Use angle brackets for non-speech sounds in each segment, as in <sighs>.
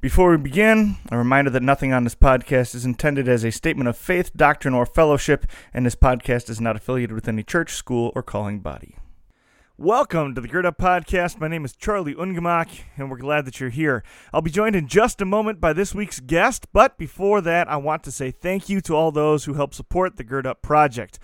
Before we begin, a reminder that nothing on this podcast is intended as a statement of faith, doctrine, or fellowship, and this podcast is not affiliated with any church, school, or calling body. Welcome to the Gird Up Podcast. My name is Charlie Ungemach, and we're glad that you're here. I'll be joined in just a moment by this week's guest, but before that, I want to say thank you to all those who help support the Gird Up Project.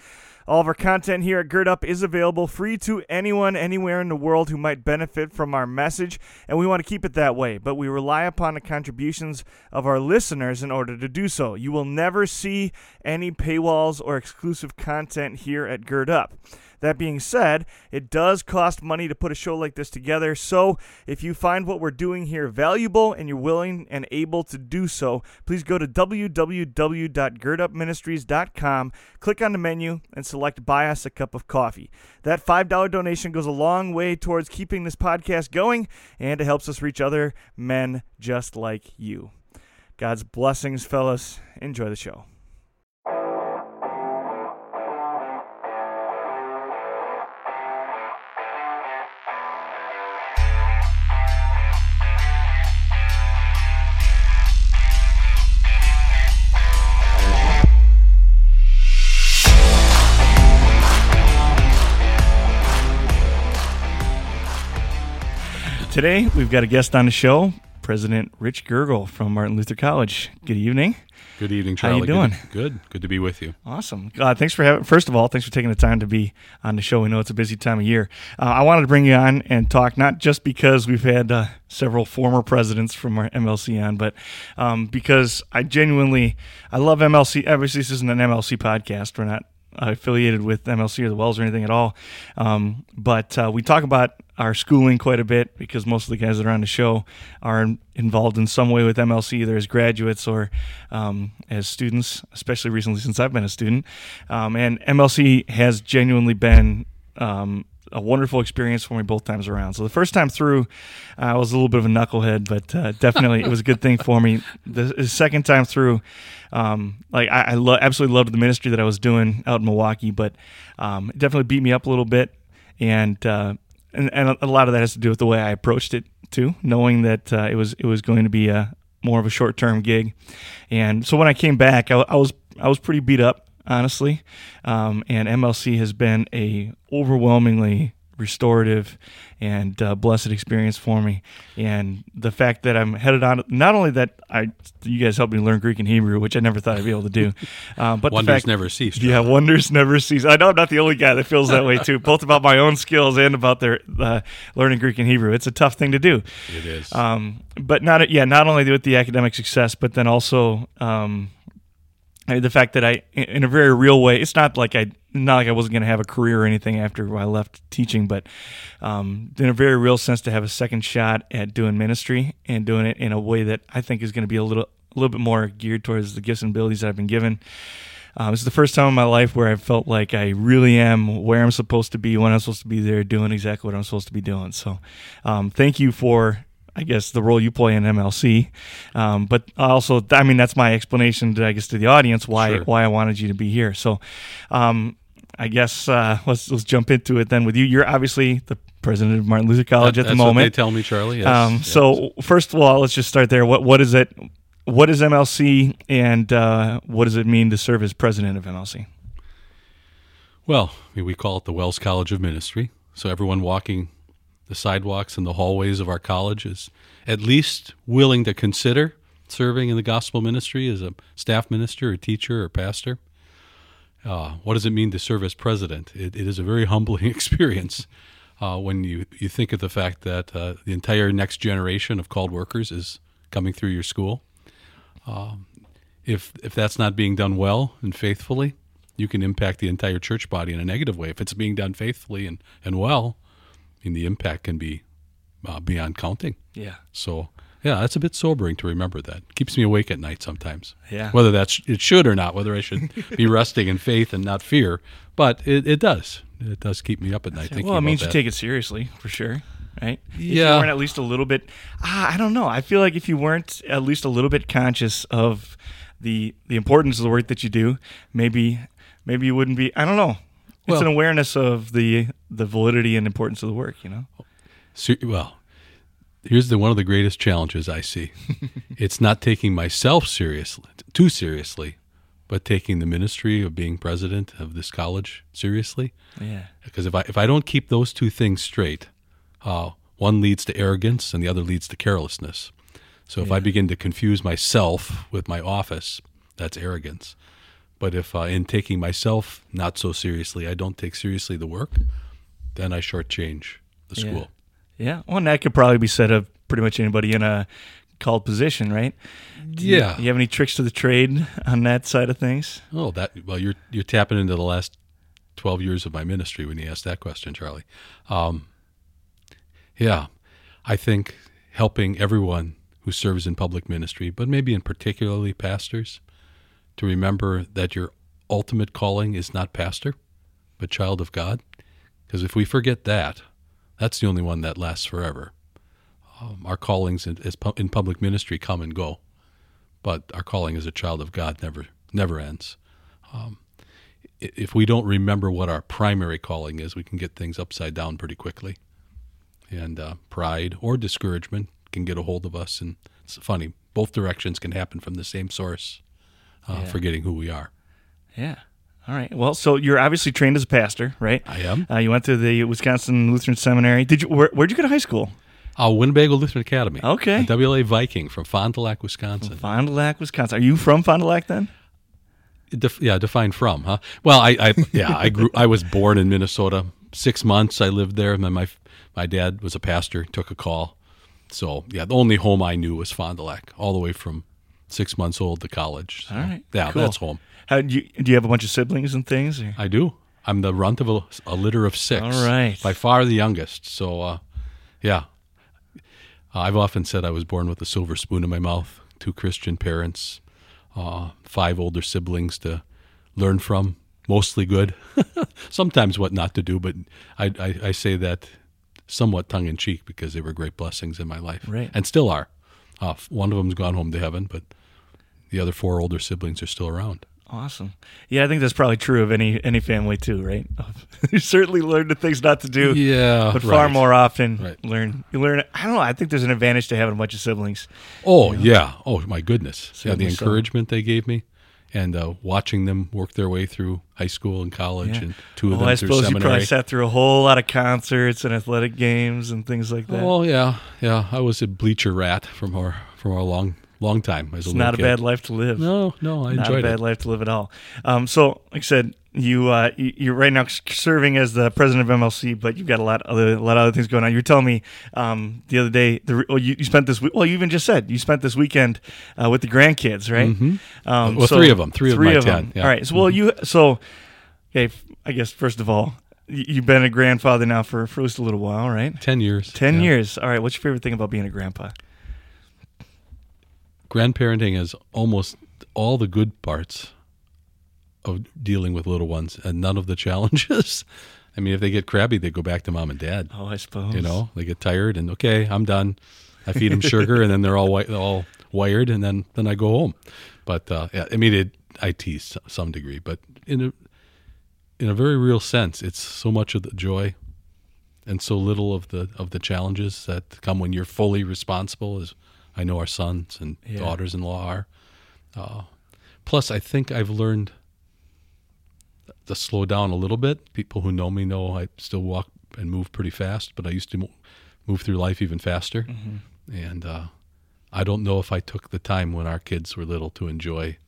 All of our content here at Gird Up is available free to anyone, anywhere in the world who might benefit from our message, and we want to keep it that way. But we rely upon the contributions of our listeners in order to do so. You will never see any paywalls or exclusive content here at Gird Up. That being said, it does cost money to put a show like this together. So if you find what we're doing here valuable and you're willing and able to do so, please go to www.girdupministries.com, click on the menu, and select Buy Us a Cup of Coffee. That $5 donation goes a long way towards keeping this podcast going and it helps us reach other men just like you. God's blessings, fellas. Enjoy the show. Today, we've got a guest on the show, President Rich Gurgel from Martin Luther College. Good evening. Good evening, Charlie. How you doing? Good. Good, Good to be with you. Awesome. Uh, thanks for having. First of all, thanks for taking the time to be on the show. We know it's a busy time of year. Uh, I wanted to bring you on and talk not just because we've had uh, several former presidents from our MLC on, but um, because I genuinely I love MLC. Obviously, this isn't an MLC podcast. We're not affiliated with MLC or the WELS or anything at all. Um, but uh, we talk about our schooling quite a bit because most of the guys that are on the show are involved in some way with MLC, either as graduates or um, as students, especially recently since I've been a student. Um, and MLC has genuinely been um, a wonderful experience for me both times around. So the first time through, I was a little bit of a knucklehead, but uh, definitely it was a good thing for me. The, the second time through, um, like I, I lo- absolutely loved the ministry that I was doing out in Milwaukee, but um, it definitely beat me up a little bit, and, uh, and and a lot of that has to do with the way I approached it too, knowing that uh, it was it was going to be a more of a short term gig, and so when I came back, I, I was I was pretty beat up honestly. Um, and MLC has been a overwhelmingly restorative and uh, blessed experience for me. And the fact that I'm headed on, not only that I, you guys helped me learn Greek and Hebrew, which I never thought I'd be able to do, uh, <laughs> but wonders fact, never cease. Yeah, wonders never cease. I know I'm not the only guy that feels that way too, both about my own skills and about their uh, learning Greek and Hebrew. It's a tough thing to do. It is. Um, but not, yeah, not only with the academic success, but then also. Um, the fact that I, in a very real way, it's not like I, not like I wasn't going to have a career or anything after I left teaching, but um, in a very real sense, to have a second shot at doing ministry and doing it in a way that I think is going to be a little, a little bit more geared towards the gifts and abilities that I've been given. Um, this is the first time in my life where I felt like I really am where I'm supposed to be, when I'm supposed to be there, doing exactly what I'm supposed to be doing. So, um, thank you for I guess the role you play in MLC. Um, but also, I mean, that's my explanation to I guess to the audience why Sure. why I wanted you to be here. So, um, I guess uh, let's let's jump into it then. With you, you're obviously the president of Martin Luther College That- at the that's what moment. they tell me, Charlie. Yes. Um, yes. so first of all, let's just start there. What what is it? What is MLC, and uh, what does it mean to serve as president of MLC? well, I mean, we call it the WELS College of Ministry. So everyone walking the sidewalks and the hallways of our college is at least willing to consider serving in the gospel ministry as a staff minister, or teacher, or pastor. Uh, what does it mean to serve as president? It, it is a very <laughs> humbling experience uh, when you, you think of the fact that uh, the entire next generation of called workers is coming through your school. Um, if if that's not being done well and faithfully, you can impact the entire church body in a negative way. If it's being done faithfully and, and well, The impact can be uh, beyond counting. Yeah, So, yeah, that's a bit sobering to remember that. Keeps me awake at night sometimes. Yeah. Whether that's it should or not, whether I should be <laughs> resting in faith and not fear, but it, it does. It does keep me up at night thinking well, it means you that. take it seriously for sure, right? If Yeah. you weren't at least a little bit. Ah, I don't know. I feel like if you weren't at least a little bit conscious of the the importance of the work that you do, maybe maybe you wouldn't be. I don't know. It's Well- an awareness of the the validity and importance of the work. You know. Ser- well, here's the one of the greatest challenges I see. <laughs> it's not taking myself seriously, too seriously, but taking the ministry of being president of this college seriously. Yeah. Because if I if I don't keep those two things straight, uh, one leads to arrogance and the other leads to carelessness. So if I begin to confuse myself with my office, that's arrogance. But if uh, in taking myself not so seriously, I don't take seriously the work, then I shortchange the school. Yeah. Well, and that could probably be said of pretty much anybody in a called position, right? Yeah. You have any tricks to the trade on that side of things? Oh, that well, you're you're tapping into the last twelve years of my ministry when you ask that question, Charlie. Um, yeah, I think helping everyone who serves in public ministry, but maybe in particularly pastors, to remember that your ultimate calling is not pastor, but child of God. Because if we forget that, that's the only one that lasts forever. Um, our callings in, pu- in public ministry come and go, but our calling as a child of God never never ends. Um, if we don't remember what our primary calling is, we can get things upside down pretty quickly, and uh, pride or discouragement can get a hold of us. And it's funny, both directions can happen from the same source. Uh, Yeah. Forgetting who we are. Yeah. All right. Well, so you're obviously trained as a pastor, right? I am. Uh, you went to the Wisconsin Lutheran Seminary. Did you? Where, where'd you go to high school? Uh, Winnebago Lutheran Academy. Okay. WLA Viking from Fond du Lac, Wisconsin. Fond du Lac, Wisconsin. Are you from Fond du Lac then? Def- yeah, define from, huh? Well, I, I yeah, I grew. I was born in Minnesota. Six months I lived there, and then my my dad was a pastor. Took a call, so yeah, the only home I knew was Fond du Lac, all the way from six months old to college. So, All right, yeah, cool. that's home. How do you? Do you have a bunch of siblings and things? Or? I do. I'm the runt of a, a litter of six. All right. by far the youngest. So, uh, yeah, Uh, I've often said I was born with a silver spoon in my mouth. Two Christian parents, uh, five older siblings to learn from. Mostly good. <laughs> Sometimes what not to do, but I, I, I say that somewhat tongue in cheek because they were great blessings in my life, Right. and still are. Uh, one of them's gone home to heaven, but the other four older siblings are still around. Awesome. Yeah, I think that's probably true of any any family too, right? <laughs> you certainly learn the things not to do. Yeah, But far right. more often, Right. learn you learn. I don't know. I think there's an advantage to having a bunch of siblings. Oh yeah. Oh my goodness. Yeah, Certainly the so. encouragement they gave me, and uh, watching them work their way through high school and college, Yeah. and two of Well, them I through suppose you probably sat through a whole lot of concerts and athletic games and things like that. Oh yeah, yeah. I was a bleacher rat from our from our long long time as a it's not a kid. bad life to live. No, no, I enjoyed it. not a bad it. life to live at all. Um, so, like I said, you uh, you- you're right now serving as the president of MLC, but you've got a lot other a lot of other things going on. You were telling me um, the other day, the, well, you, you spent this week. Well, you even just said you spent this weekend uh, with the grandkids, right? Mhm. Um, Well, three of 'em. Three of my 10, yeah. All right. So, well, you so okay. I guess first of all, you've been a grandfather now for for at least a little while, right? Ten years. Ten yeah. years. All right. What's your favorite thing about being a grandpa? Grandparenting has almost all the good parts of dealing with little ones, and none of the <laughs> challenges. I mean, if they get crabby, they go back to mom and dad. Oh, I suppose. You know, they get tired and okay, I'm done. I feed them sugar and then they're all wi- all wired and then then I go home. But uh, yeah, I mean, it I tease to some degree, but in a in a very real sense, it's so much of the joy and so little of the of the challenges that come when you're fully responsible, as I know our sons and Yeah. daughters-in-law are. Uh, plus, I think I've learned to slow down a little bit. People who know me know I still walk and move pretty fast, but I used to move through life even faster. Mhm. And uh, I don't know if I took the time when our kids were little to enjoy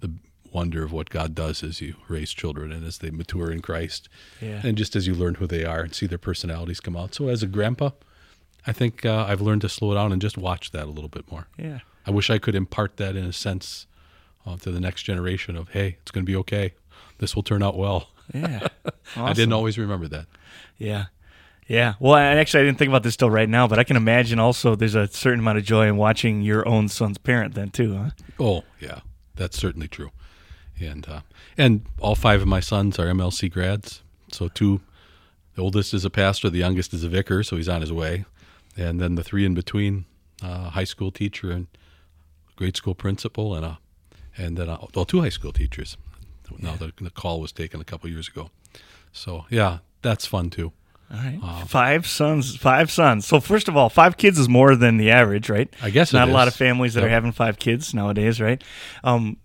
the wonder of what God does as you raise children and as they mature in Christ, Yeah. and just as you learn who they are and see their personalities come out. So, as a grandpa, I think uh, I've learned to slow down and just watch that a little bit more. yeah. I wish I could impart that in a sense uh, to the next generation of, hey, it's going to be okay. This will turn out well. Yeah. <laughs> I didn't always remember that. Yeah. Yeah. Well, I, actually, I didn't think about this till right now, but I can imagine also there's a certain amount of joy in watching your own son's parent then too, huh? Oh, yeah, that's certainly true. And uh, and all five of my sons are MLC grads. So two, the oldest is a pastor, the youngest is a vicar, so he's on his way. And then the three in between, uh, high school teacher and grade school principal, and a, and then a, well, two high school teachers. Now the, the call was taken a couple years ago. So yeah, that's fun too. All right. five sons. Five sons. So first of all, five kids is more than the average, right? I guess not a lot of families that are having five kids nowadays, right? Um,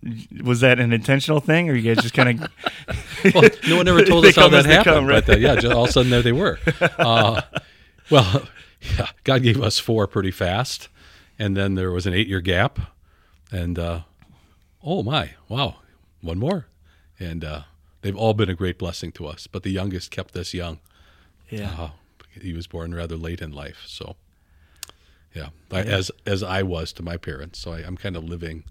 was that an intentional thing, or you guys just kind of? <laughs> well, no one ever told <laughs> us how that happened, come, right? but uh, yeah, just all of a sudden there they were. Uh, well, yeah, God gave us four pretty fast, and then there was an eight-year gap, and uh, oh my, wow, one more, and uh, they've all been a great blessing to us. But the youngest kept us young. yeah. Uh, he was born rather late in life, so yeah, I, as as I was to my parents. So I, I'm kind of living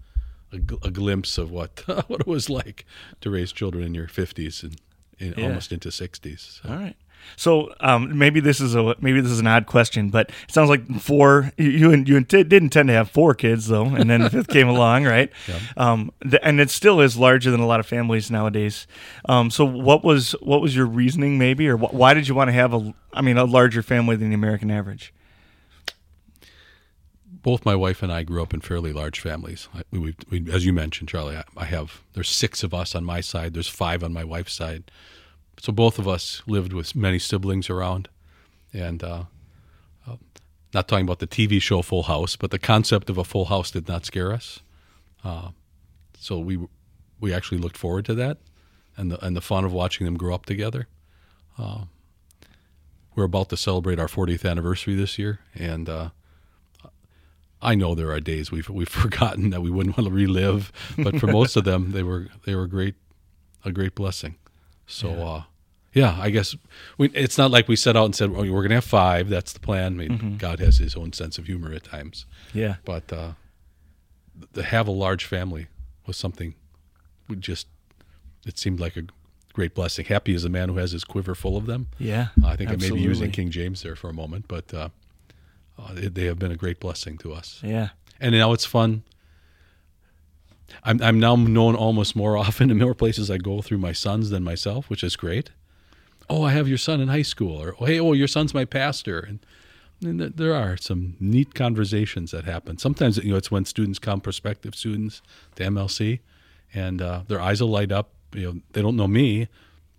a, gl- a glimpse of what <laughs> what it was like to raise children in your 50s and, and Yeah. almost into 60s. So. All right. So um, maybe this is a maybe this is an odd question, but it sounds like four. You you, you int- did intend to have four kids though, and then the fifth came <laughs> along, right? Um, th- and it still is larger than a lot of families nowadays. Um, so what was what was your reasoning, maybe, or wh- why did you want to have a I mean a larger family than the American average? Both my wife and I grew up in fairly large families. I, we, we, as you mentioned, Charlie, I, I have there's six of us on my side. There's five on my wife's side. So both of us lived with many siblings around, and uh, uh, not talking about the TV show Full House, but the concept of a full house did not scare us. Uh, so we we actually looked forward to that, and the and the fun of watching them grow up together. Uh, we're about to celebrate our 40th anniversary this year, and uh, I know there are days we've we've <laughs> forgotten that we wouldn't want to relive, but for most of them, they were they were great, a great blessing. So, yeah, uh, yeah I guess we, it's not like we set out and said well, we're going to have five. That's the plan. I mean, God has His own sense of humor at times, Yeah. but uh, to have a large family was something we just it seemed like a great blessing. Happy is a man who has his quiver full of them. Yeah. I think I may be using. King James there for a moment, but uh, uh, they- they have been a great blessing to us. Yeah. And now it's fun. I'm, I'm now known almost more <laughs> often in more places I go through my sons than myself, which is great. Oh, I have your son in high school, or hey, oh, your son's my pastor, and, and there are some neat conversations that happen. Sometimes you know it's when students come, prospective students to MLC, and uh, their eyes will light up. You know, they don't know me,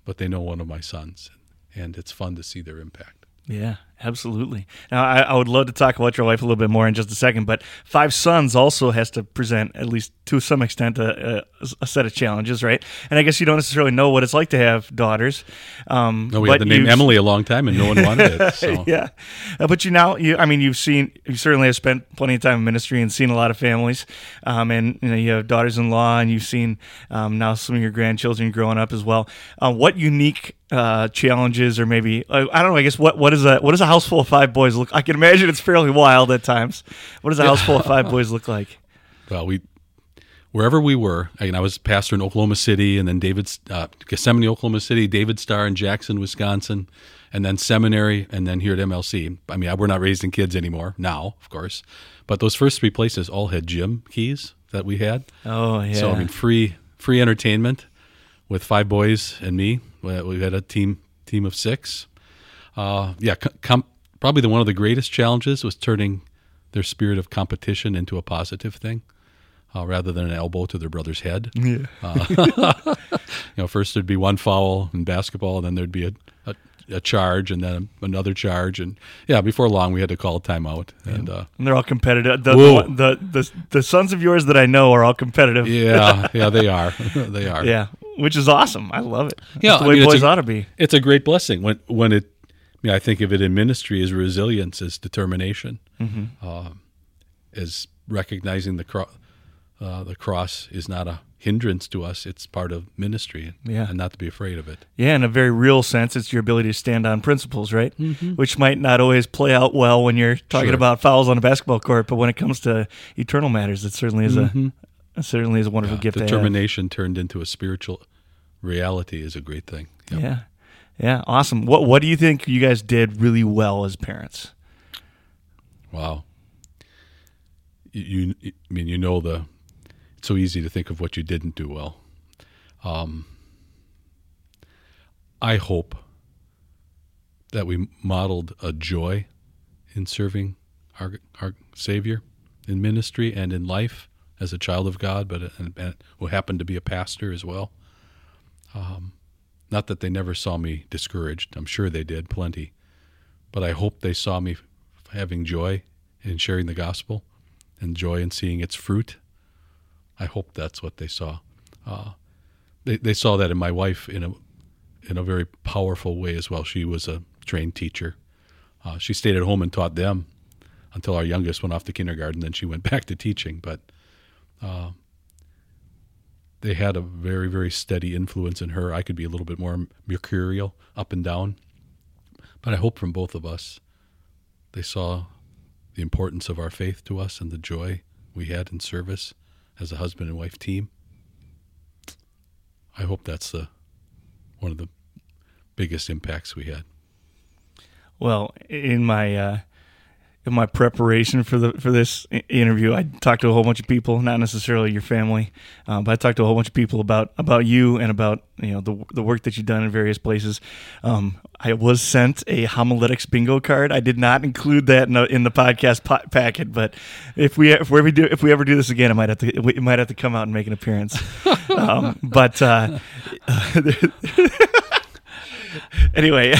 but they know one of my sons, and it's fun to see their impact. Yeah, absolutely. Now, I, I would love to talk about your life a little bit more in just a second, but Five Sons also has to present, at least to some extent, a, a, a set of challenges, right? And I guess you don't necessarily know what it's like to have daughters. Um, No, we had the name Emily a long time, and no one <laughs> wanted it. So. <laughs> yeah, Uh, but you now, you, I mean, you've seen, you certainly have spent plenty of time in ministry and seen a lot of families, um, and you know, you have daughters-in-law, and you've seen um, now some of your grandchildren growing up as well. Uh, what unique uh, challenges, or maybe uh, I don't know, I guess what what is a what does a house full of five boys look? I can imagine it's fairly wild at times. What does a house full of five <laughs> boys look like? Well, we wherever we were. I, mean, I was pastor in Oklahoma City, and then David's uh, Gethsemane, Oklahoma City, David Star in Jackson, Wisconsin, and then seminary, and then here at MLC. I mean, we're not raising kids anymore now, of course, but those first three places all had gym keys that we had. Oh yeah, So I mean, free free entertainment with five boys and me. We we had a team team of six. Uh, yeah, com- probably the one of the greatest challenges was turning their spirit of competition into a positive thing, uh, rather than an elbow to their brother's head. <laughs> yeah, <laughs> You know, first there'd be one foul in basketball, and then there'd be a, a, a charge, and then another charge, and yeah, before long we had to call a timeout. And uh, and they're all competitive. The, Whoa. the the the sons of yours that I know are all competitive. yeah, <laughs> yeah, they are, they are. Yeah, which is awesome. I love it. That's Yeah, the I mean, boys a- ought to be. it's a great blessing when when it. I mean, I think of it in ministry as resilience, as determination, uh, as recognizing the cross. Uh, the cross is not a hindrance to us; it's part of ministry, Yeah. and not to be afraid of it. Yeah, in a very real sense, it's your ability to stand on principles, right? Mm-hmm. Which might not always play out well when you're talking Sure. about fouls on a basketball court, but when it comes to eternal matters, it certainly is a it certainly is a wonderful gift to have. Determination turned into a spiritual reality is a great thing. Yep. Yeah, yeah, awesome. What what do you think you guys did really well as parents? Wow. You, you, I mean, you know the. It's so easy to think of what you didn't do well. Um, I hope that we modeled a joy in serving our our Savior in ministry and in life as a child of God, but and, and who happened to be a pastor as well. Um, not that they never saw me discouraged. I'm sure they did plenty, but I hope they saw me having joy in sharing the gospel and joy in seeing its fruit. I hope that's what they saw. Uh, they, they saw that in my wife in a in a very powerful way as well. She was a trained teacher. Uh, she stayed at home and taught them until our youngest went off to kindergarten. Then she went <laughs> back to teaching. But uh, they had a very, very steady influence in her. I could be a little bit more mercurial, up and down. But I hope from both of us, they saw the importance of our faith to us and the joy we had in service as a husband and wife team. I hope that's the one of the biggest impacts we had. Well, in my uh, in my preparation for the for this interview, I talked to a whole bunch of people, not necessarily your family, um, but I talked to a whole bunch of people about about you and about you know the the work that you've done in various places. Um, I was sent a homiletics bingo card. I did not include that in the, in the podcast po- packet, but if we if we ever do if we ever do this again, I might have to we might have to come out and make an appearance. <laughs> um, but uh, <laughs> <laughs> anyway,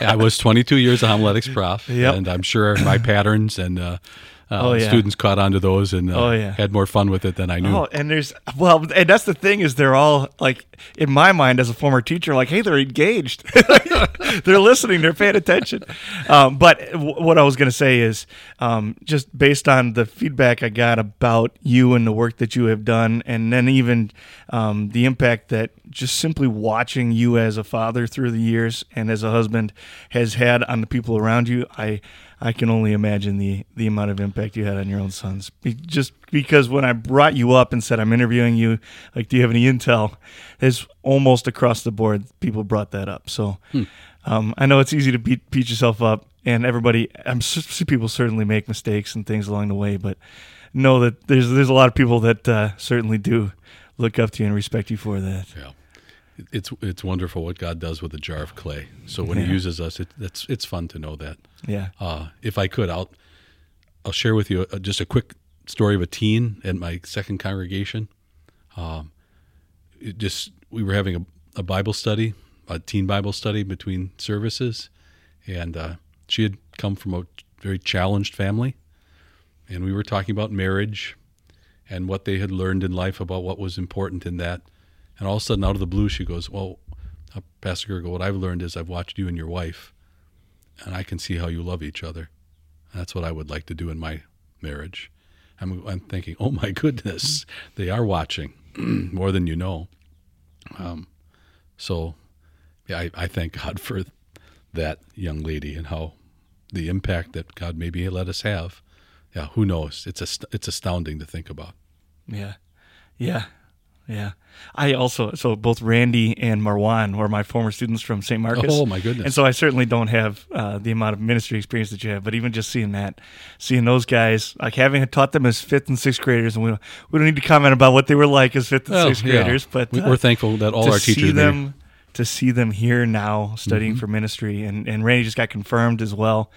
I was 22 years a homiletics prof, Yep. and I'm sure my patterns and uh, uh, Oh, yeah. students caught on to those and uh, Oh, yeah. had more fun with it than I knew. Oh, and there's well, and that's the thing is they're all like in my mind as a former teacher, like, hey, they're engaged, <laughs> they're listening, they're paying attention. Um, but w- what I was going to say is, um, just based on the feedback I got about you and the work that you have done, and then even um, the impact that just simply watching you as a father through the years and as a husband has had on the people around you, I. I can only imagine the the amount of impact you had on your own sons. Be, just because when I brought you up and said I'm interviewing you, like, do you have any intel? Is almost across the board people brought that up. So um, I know it's easy to beat beat yourself up, and everybody. I'm s- people certainly make mistakes and things along the way, but know that there's there's a lot of people that uh, certainly do look up to you and respect you for that. Yeah. It's it's wonderful what God does with a jar of clay. So when Yeah. He uses us, it, that's it's fun to know that. Yeah. Uh, if I could, I'll I'll share with you a, just a quick story of a teen at my second congregation. Um, it just we were having a, a Bible study, a teen Bible study between services, and uh, she had come from a very challenged family, and we were talking about marriage and what they had learned in life about what was important in that. And all of a sudden, out of the blue, she goes, "Well, uh, Pastor Gurgel, what I've learned is I've watched you and your wife." and I can see how you love each other. That's what I would like to do in my marriage. I'm, I'm thinking, oh my goodness, they are watching <clears throat> more than you know. Um, so, yeah, I, I thank God for that young lady and how the impact that God maybe let us have. Yeah, who knows? It's a, it's astounding to think about. Yeah. Yeah. Yeah. I also, so both Randy and Marwan were my former students from St. Marcus. Oh, my goodness. And so I certainly don't have uh, the amount of ministry experience that you have, but even just seeing that, seeing those guys, like having taught them as fifth and sixth graders, and we don't, we don't need to comment about what they were like as fifth and Well, sixth yeah. graders, but uh, we're thankful that all our teachers them to see them here now studying Mm-hmm. for ministry, and and Randy just got confirmed as well.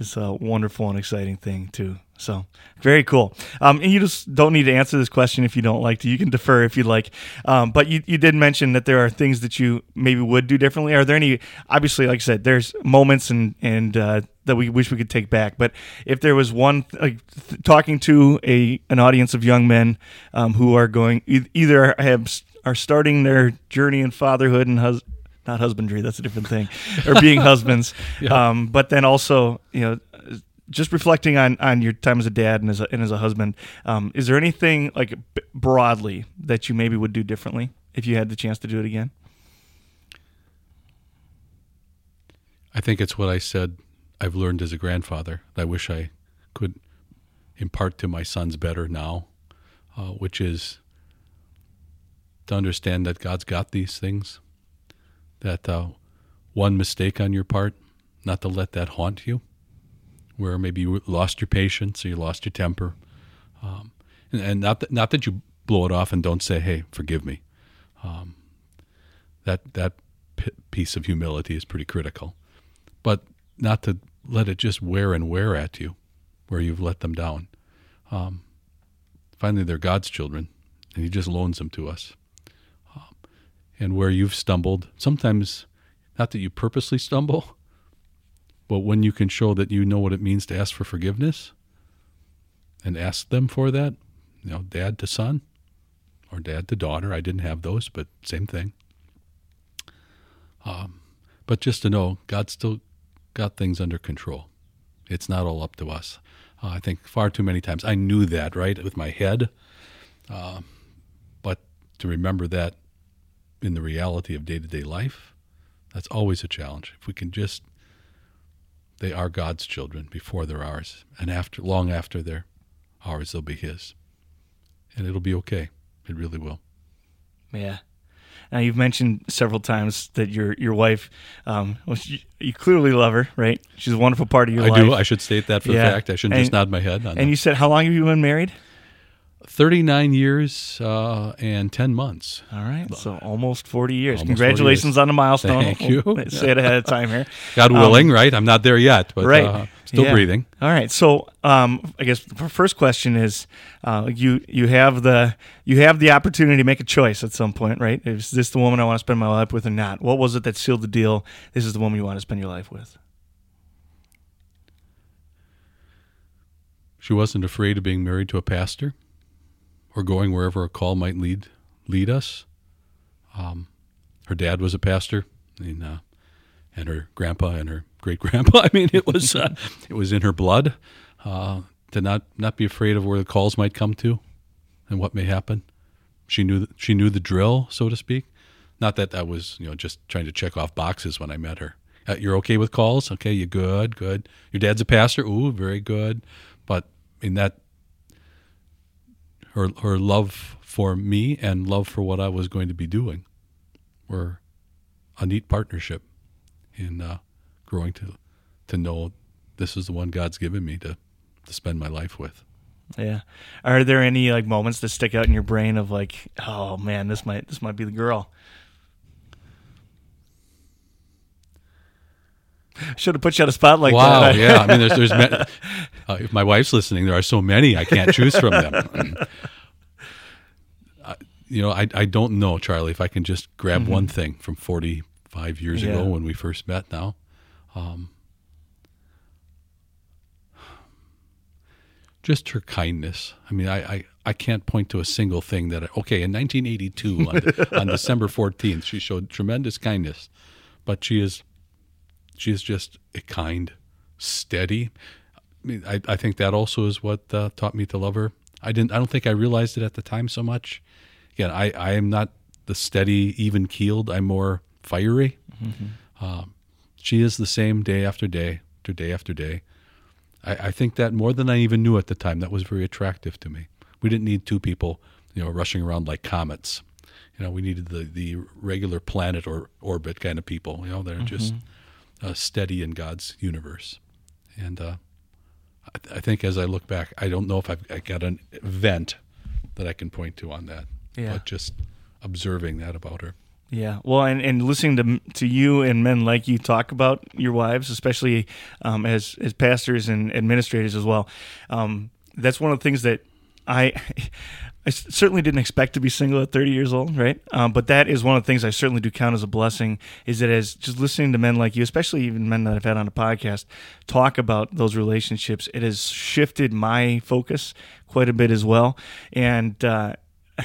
It's a wonderful and exciting thing too. So very cool. Um, and you just don't need to answer this question if you don't like to. You can defer if you'd like. Um, but you, you did mention that there are things that you maybe would do differently. Are there any? Obviously, like I said, there's moments and and uh, that we wish we could take back. But if there was one, like th- talking to a an audience of young men um, who are going e- either have are starting their journey in fatherhood and hus- not husbandry that's a different thing or being <laughs> husbands um, but then also you know just reflecting on on your time as a dad and as a, and as a husband um, is there anything like b- broadly that you maybe would do differently if you had the chance to do it again I think it's what I said I've learned as a grandfather. That I wish I could impart to my sons better now, uh, which is to understand that God's got these things, that uh, one mistake on your part, not to let that haunt you, where maybe you lost your patience or you lost your temper. Um, and, and not, that, not that you blow it off and don't say, hey, forgive me. Um, that, that p- piece of humility is pretty critical but not to let it just wear and wear at you where you've let them down. Um, finally, they're God's children, and He just loans them to us. Um, and where you've stumbled, sometimes not that you purposely stumble, But when you can show that you know what it means to ask for forgiveness and ask them for that, you know, dad to son or dad to daughter. I didn't have those, but same thing. Um, but just to know God still got things under control. It's not all up to us. Uh, I think far too many times I knew that, right, with my head. Uh, but to remember that in the reality of day to day life, that's always a challenge. If we can just, they are God's children before they're ours. And after, long after they're ours, they'll be His. And it'll be okay. It really will. Yeah. Now you've mentioned several times that your your wife, um, well, she, you clearly love her, right? She's a wonderful part of your I life. I do. I should state that for Yeah. the fact. I shouldn't And- just nod my head. On and that. you said how long have you been married? 39 years uh, and 10 months. All right, so almost forty years. Almost 40 Congratulations years. on the milestone. Thank you. We'll <laughs> say it ahead of time here. God Um, willing, right? I'm not there yet, but right. uh, still Yeah. breathing. All right. So, um, I guess the first question is, uh, you you have the you have the opportunity to make a choice at some point, right? Is this the woman I want to spend my life with or not? What was it that sealed the deal? This is the woman you want to spend your life with. She wasn't afraid of being married to a pastor or going wherever a call might lead lead us. Um, her dad was a pastor, and, uh, and her grandpa and her great grandpa. <laughs> I mean, it was uh, it was in her blood uh, to not not be afraid of where the calls might come to and what may happen. She knew she knew the drill, so to speak. Not that I was you know just trying to check off boxes when I met her. Uh, you're okay with calls? Okay, you good, good. Your dad's a pastor. Ooh, very good. But in that, her her love for me and love for what I was going to be doing were a neat partnership in uh, growing to to know this is the one God's given me to to spend my life with. Yeah. Are there any like moments that stick out in your brain of like, oh man, this might this might be the girl? Should have put you on a spot like wow, that. yeah. I mean, there's there's <laughs> uh, if my wife's listening, there are so many I can't choose from them. <clears throat> I- you know, I I don't know, Charlie. If I can just grab one thing from 45 years Yeah. ago when we first met, now, um, just her kindness. I mean, I, I, I can't point to a single thing that. I, okay, in 1982 on, on <laughs> December 14th, she showed tremendous kindness, but she is she is just a kind, steady. I mean, I, I think that also is what uh, taught me to love her. I didn't. I don't think I realized it at the time so much. Again, I, I am not the steady, even keeled. I'm more fiery. Um, she is the same day after day after day after day. I, I think that more than I even knew at the time, that was very attractive to me. We didn't need two people, you know, rushing around like comets. You know, we needed the, the regular planet or orbit kind of people. You know, they're just uh, steady in God's universe. And uh, I, th- I think as I look back, I don't know if I've I got an event that I can point to on that, Yeah. but just observing that about her. Yeah, well, and, and listening to to you and men like you talk about your wives, especially um, as as pastors and administrators as well, um, that's one of the things that I <laughs> I certainly didn't expect to be single at 30 years old, right? Um, but that is one of the things I certainly do count as a blessing. Is that as just listening to men like you, especially even men that I've had on a podcast, talk about those relationships, it has shifted my focus quite a bit as well, and. Uh, <laughs>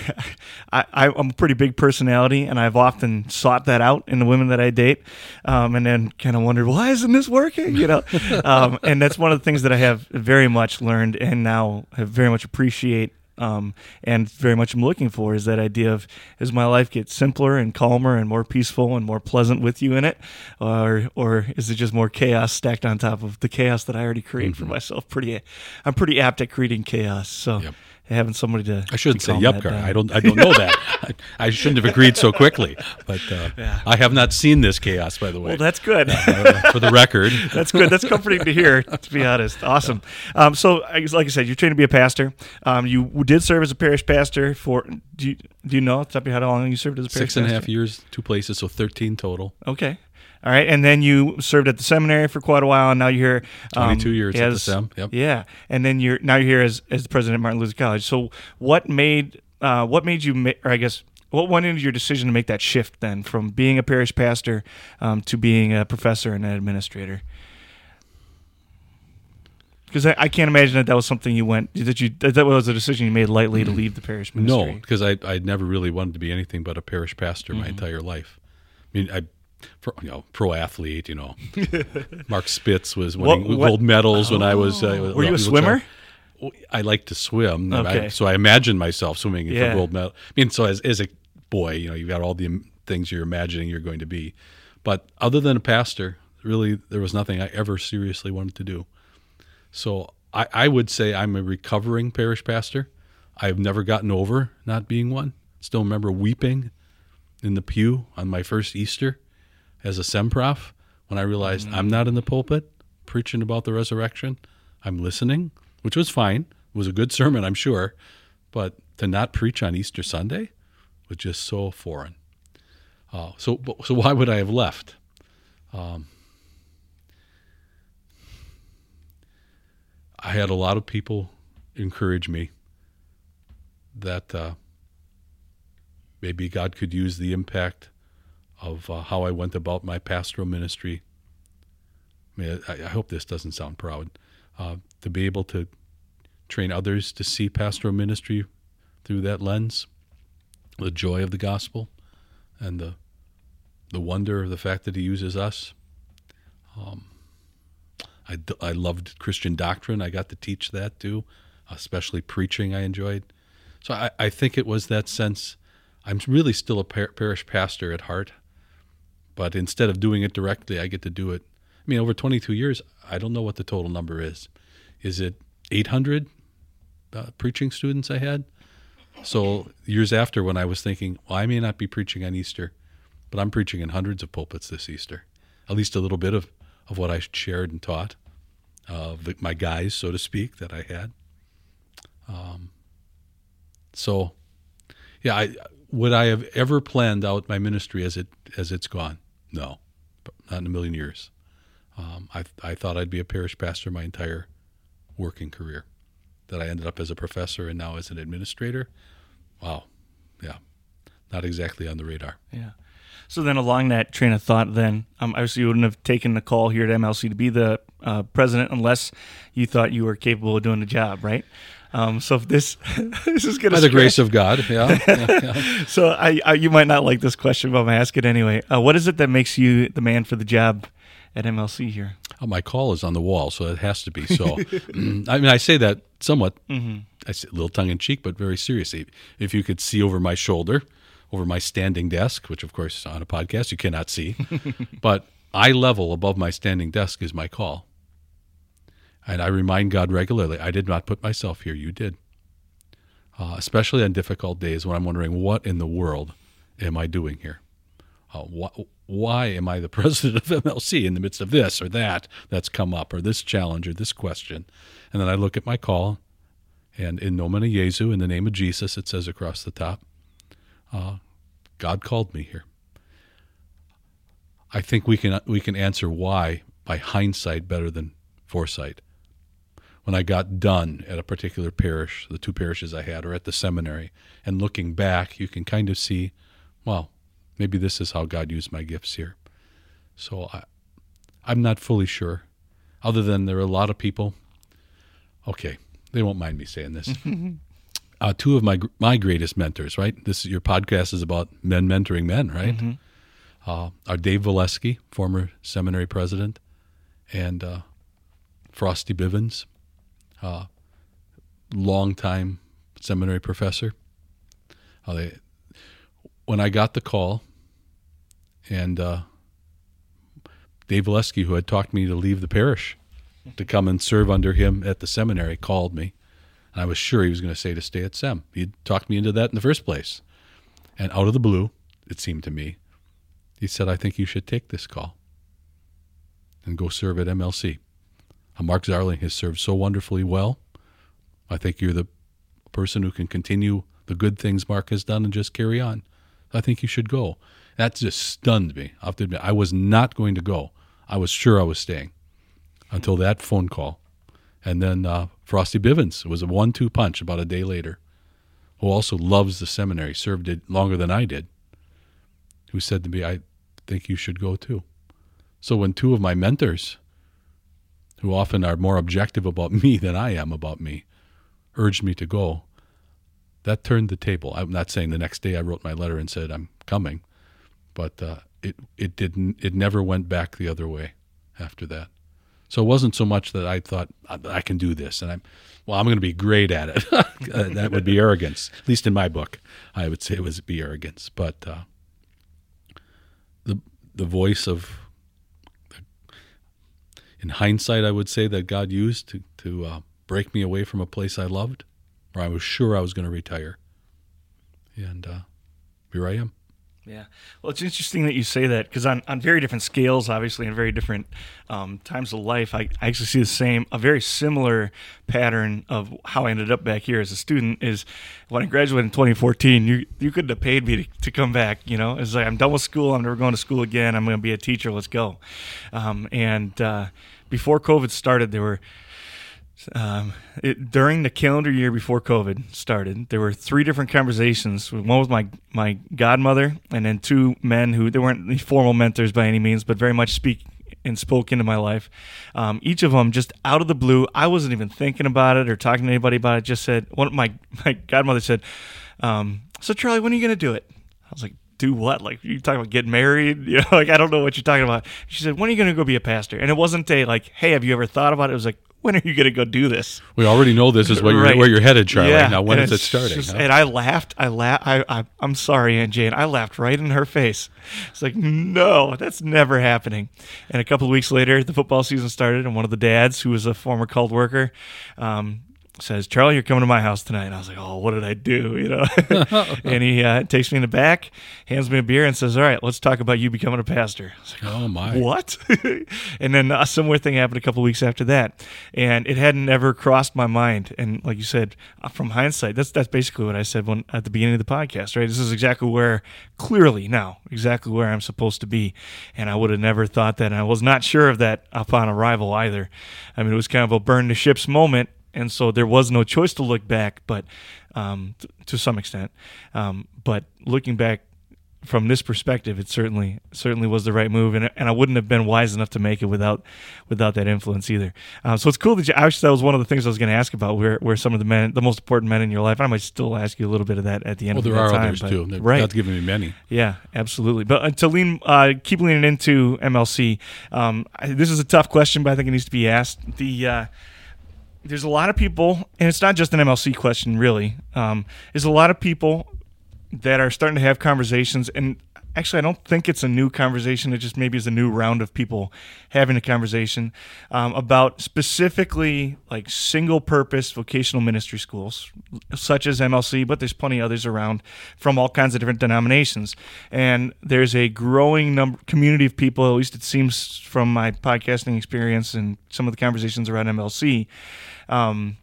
I, I, I'm a pretty big personality, and I've often sought that out in the women that I date, um, and then kind of wondered why isn't this working, you know? <laughs> um, and that's one of the things that I have very much learned, and now have very much appreciate, um, and very much I'm looking for is that idea of as my life gets simpler and calmer and more peaceful and more pleasant with you in it, or or is it just more chaos stacked on top of the chaos that I already create for myself? Pretty, I'm pretty apt at creating chaos, so. Yep. Having somebody to I shouldn't say down. I don't. I don't know <laughs> that. I, I shouldn't have agreed so quickly. But uh, <laughs> I have not seen this chaos, by the way. Well, that's good. Uh, for the record, <laughs> That's good. That's comforting to hear. To be honest, awesome. Um, so, I guess, like I said, you're trained to be a pastor. Um, you did serve as a parish pastor for. Do you, do you know off the top of your head how long you served as a parish six and a half pastor? years, two places, so thirteen total. Okay. All right, and then you served at the seminary for quite a while, and now you're here. um, 22 years at the Sem, yep. Yeah, and then you're now you're here as as the president of Martin Luther College. So, what made uh, what made you, ma- or I guess, what went into your decision to make that shift then from being a parish pastor um, to being a professor and an administrator? Because I, I can't imagine that that was something you went that you that, that was a decision you made lightly to leave the parish ministry. No, because I I never really wanted to be anything but a parish pastor my entire life. I mean, I. Pro, you know, pro athlete. You know, <laughs> Mark Spitz was winning what- gold medals when I was. Uh, Were you a swimmer? I like to swim, I- Okay. so I imagine myself swimming Yeah. for gold medal. I mean, so as as a boy, you know, you've got all the things you're imagining you're going to be, but other than a pastor, really, there was nothing I ever seriously wanted to do. So I, I would say I'm a recovering parish pastor. I've never gotten over not being one. Still remember weeping in the pew on my first Easter as a semprof when I realized I'm not in the pulpit preaching about the resurrection. I'm listening, which was fine. It was a good sermon, I'm sure. But to not preach on Easter Sunday was just so foreign. Uh, so, so why would I have left? Um, I had a lot of people encourage me that uh, maybe God could use the impact of uh, how I went about my pastoral ministry. I mean, I, I hope this doesn't sound proud. Uh, to be able to train others to see pastoral ministry through that lens, the joy of the gospel, and the the wonder of the fact that He uses us. Um, I, I loved Christian doctrine. I got to teach that too, especially preaching. I enjoyed. So I, I think it was that sense. I'm really still a par- parish pastor at heart, but instead of doing it directly, I get to do it. I mean, over 22 years, I don't know what the total number is. Is it 800 uh, preaching students I had? So years after, when I was thinking, well, I may not be preaching on Easter, but I'm preaching in hundreds of pulpits this Easter. At least a little bit of, of what I shared and taught, uh, my guys, so to speak, that I had. Um, so, yeah, I, would I have ever planned out my ministry as it as it's gone? No, not in a million years. Um, I I thought I'd be a parish pastor my entire working career. That I ended up as a professor and now as an administrator. Wow, yeah, not exactly on the radar. Yeah. So then, along that train of thought, then um, obviously you wouldn't have taken the call here at MLC to be the uh, president unless you thought you were capable of doing the job, right? Um, so if this <laughs> this is going to be By the grace of God, yeah. yeah, <laughs> yeah. So I, I you might not like this question, but I'm gonna ask it anyway. Uh, what is it that makes you the man for the job at MLC here? Oh, my call is on the wall, so it has to be so. <laughs> Mm, I mean, I say that somewhat, I say a little tongue in cheek, but very seriously. If you could see over my shoulder, over my standing desk, which of course on a podcast you cannot see, but eye level above my standing desk is my call. And I remind God regularly, I did not put myself here, you did. Uh, especially on difficult days when I'm wondering, what in the world am I doing here? Uh, wh- why am I the <laughs> president of MLC in the midst of this or that that's come up, or this challenge or this question? And then I look at my call, and in nomine Jesu, in the name of Jesus, it says across the top, uh, God called me here. I think we can we can answer why by hindsight better than foresight. When I got done at a particular parish, the two parishes I had, or at the seminary, and looking back, you can kind of see, well, maybe this is how God used my gifts here. So I, I'm not fully sure, other than there are a lot of people. Okay, they won't mind me saying this. <laughs> uh, two of my my greatest mentors, right? This your podcast is about men mentoring men, right? Uh, are Dave Valleskey, former seminary president, and uh, Frosty Bivens, uh, longtime seminary professor. Uh, they, when I got the call, and uh, Dave Valleskey, who had talked me to leave the parish to come and serve under him at the seminary, called me. And I was sure he was going to say to stay at SEM. He'd talked me into that in the first place. And out of the blue, it seemed to me, he said, I think you should take this call and go serve at MLC. Mark Zarling has served so wonderfully well. I think you're the person who can continue the good things Mark has done and just carry on. I think you should go. That just stunned me. I have to admit, I was not going to go. I was sure I was staying until that phone call. And then uh, Frosty Bivens was a one two punch about a day later, who also loves the seminary, served it longer than I did, who said to me, I think you should go too. So when two of my mentors who often are more objective about me than I am about me, urged me to go, that turned the table. I'm not saying the next day I wrote my letter and said I'm coming, but uh, it it didn't. It never went back the other way after that. So it wasn't so much that I thought I can do this, and I'm well. I'm going to be great at it. <laughs> that would be arrogance, at least in my book. I would say it was be arrogance, but uh, the the voice of in hindsight, I would say that God used to to uh, break me away from a place I loved where I was sure I was going to retire. And uh, here I am. Yeah. Well, it's interesting that you say that because on, on very different scales, obviously, and very different um, times of life, I, I actually see the same, a very similar pattern of how I ended up back here as a student is when I graduated in 2014, you, you couldn't have paid me to, to come back. You know, it's like, I'm done with school. I'm never going to school again. I'm going to be a teacher. Let's go. Um, and uh, before COVID started, there were um, it, during the calendar year before COVID started, there were three different conversations. One was my my godmother, and then two men who they weren't formal mentors by any means, but very much speak and spoke into my life. Um, each of them just out of the blue. I wasn't even thinking about it or talking to anybody about it. Just said one. My <laughs> my godmother said, um, "So Charlie, when are you going to do it?" I was like, do what? Like you talking about getting married? <laughs> You know, like I don't know what you're talking about. She said, "When are you going to go be a pastor?" And it wasn't a like, "Hey, have you ever thought about it?" It was like, when are you going to go do this? We already know this is where you're, where you're headed, Charlie. Yeah. Now, when and is it starting? Just, huh? And I laughed. I laughed. I, I, I'm sorry, Aunt Jane. I laughed right in her face. It's like, no, that's never happening. And a couple of weeks later, the football season started, and one of the dads, who was a former called worker, um, says, Charlie, you're coming to my house tonight. And I was like, oh, what did I do? <laughs> You know, <laughs> and he uh, takes me in the back, hands me a beer, and says, all right, let's talk about you becoming a pastor. Like, oh my, what? <laughs> and then a similar thing happened a couple weeks after that, and it hadn't ever crossed my mind. And like you said, uh, from hindsight, that's that's basically what I said when at the beginning of the podcast. Right, this is exactly where, clearly now, exactly where I'm supposed to be, and I would have never thought that, and I was not sure of that upon arrival either. I mean, it was kind of a burn the ships moment and so there was no choice to look back, but um, t- to some extent. Um, but looking back from this perspective, it certainly certainly was the right move, and, and I wouldn't have been wise enough to make it without without that influence either. Um, so it's cool that you. Actually, that was one of the things I was going to ask about. Where where some of the men, the most important men in your life, and I might still ask you a little bit of that at the end. Well, there are time, others but, too. right, God's giving me many. Yeah, absolutely. But uh, to lean, uh, keep leaning into MLC. Um, I, this is a tough question, but I think it needs to be asked. The uh, there's a lot of people, and it's not just an MLC question, really. Um, there's a lot of people that are starting to have conversations, and actually, I don't think it's a new conversation. It just maybe is a new round of people having a conversation um, about specifically like single purpose vocational ministry schools, such as MLC, but there's plenty others around from all kinds of different denominations. And there's a growing number community of people, at least it seems from my podcasting experience and some of the conversations around MLC, um,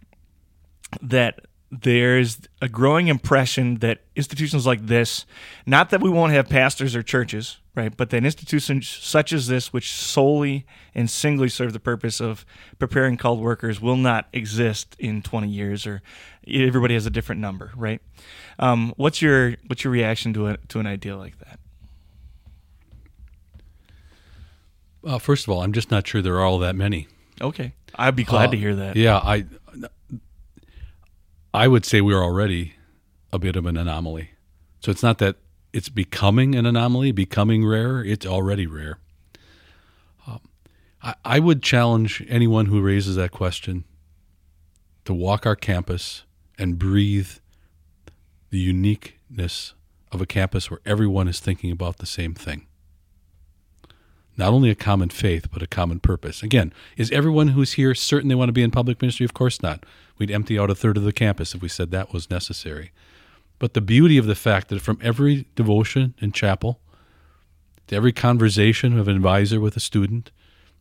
that there's a growing impression that institutions like this, not that we won't have pastors or churches, right, but that institutions such as this, which solely and singly serve the purpose of preparing called workers, will not exist in 20 years, or everybody has a different number, right? Um, what's your what's your reaction to a, to an idea like that? Uh, first of all, I'm just not sure there are all that many. Okay, I'd be glad uh, to hear that. Yeah, I I would say we're already a bit of an anomaly. So it's not that it's becoming an anomaly, becoming rare. It's already rare. Um, I, I would challenge anyone who raises that question to walk our campus and breathe the uniqueness of a campus where everyone is thinking about the same thing. Not only a common faith, but a common purpose. Again, is everyone who's here certain they want to be in public ministry? Of course not. We'd empty out a third of the campus if we said that was necessary. But the beauty of the fact that from every devotion in chapel, to every conversation of an advisor with a student,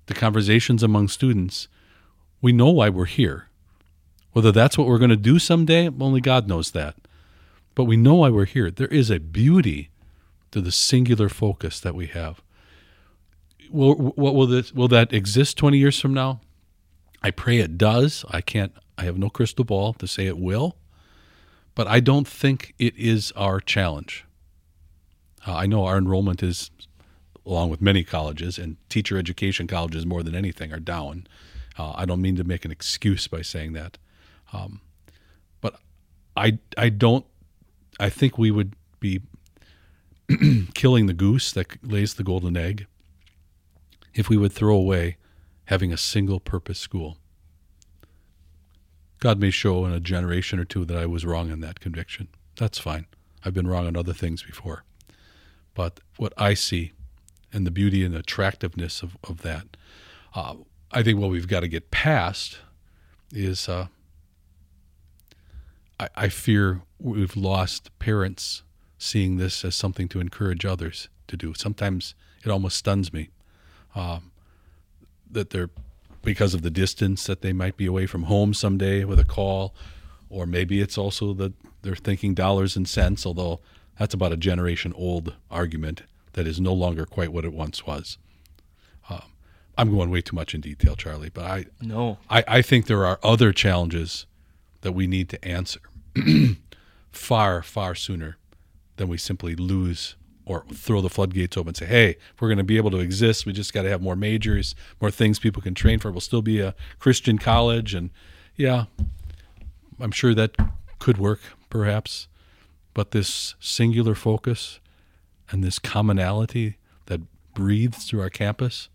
the conversations among students, we know why we're here. Whether that's what we're going to do someday, only God knows that. But we know why we're here. There is a beauty to the singular focus that we have. Will, will this, will that exist 20 years from now? I pray it does. I can't I have no crystal ball to say it will, but I don't think it is our challenge. Uh, I know our enrollment is, along with many colleges and teacher education colleges more than anything, are down. Uh, I don't mean to make an excuse by saying that, um, but I I don't. I think we would be <clears throat> killing the goose that lays the golden egg if we would throw away having a single purpose school. God may show in a generation or two that I was wrong in that conviction. That's fine. I've been wrong on other things before. But what I see and the beauty and attractiveness of, of that, uh, I think what we've got to get past is uh, I, I fear we've lost parents seeing this as something to encourage others to do. Sometimes it almost stuns me um, that they're because of the distance that they might be away from home someday with a call, or maybe it's also that they're thinking dollars and cents, although that's about a generation old argument that is no longer quite what it once was. Um, I'm going way too much in detail, Charlie, but I no, I, I think there are other challenges that we need to answer <clears throat> far far sooner than we simply lose or throw the floodgates open and say, hey, if we're going to be able to exist, we just got to have more majors, more things people can train for. We'll still be a Christian college. And yeah, I'm sure that could work perhaps. But this singular focus and this commonality that breathes through our campus,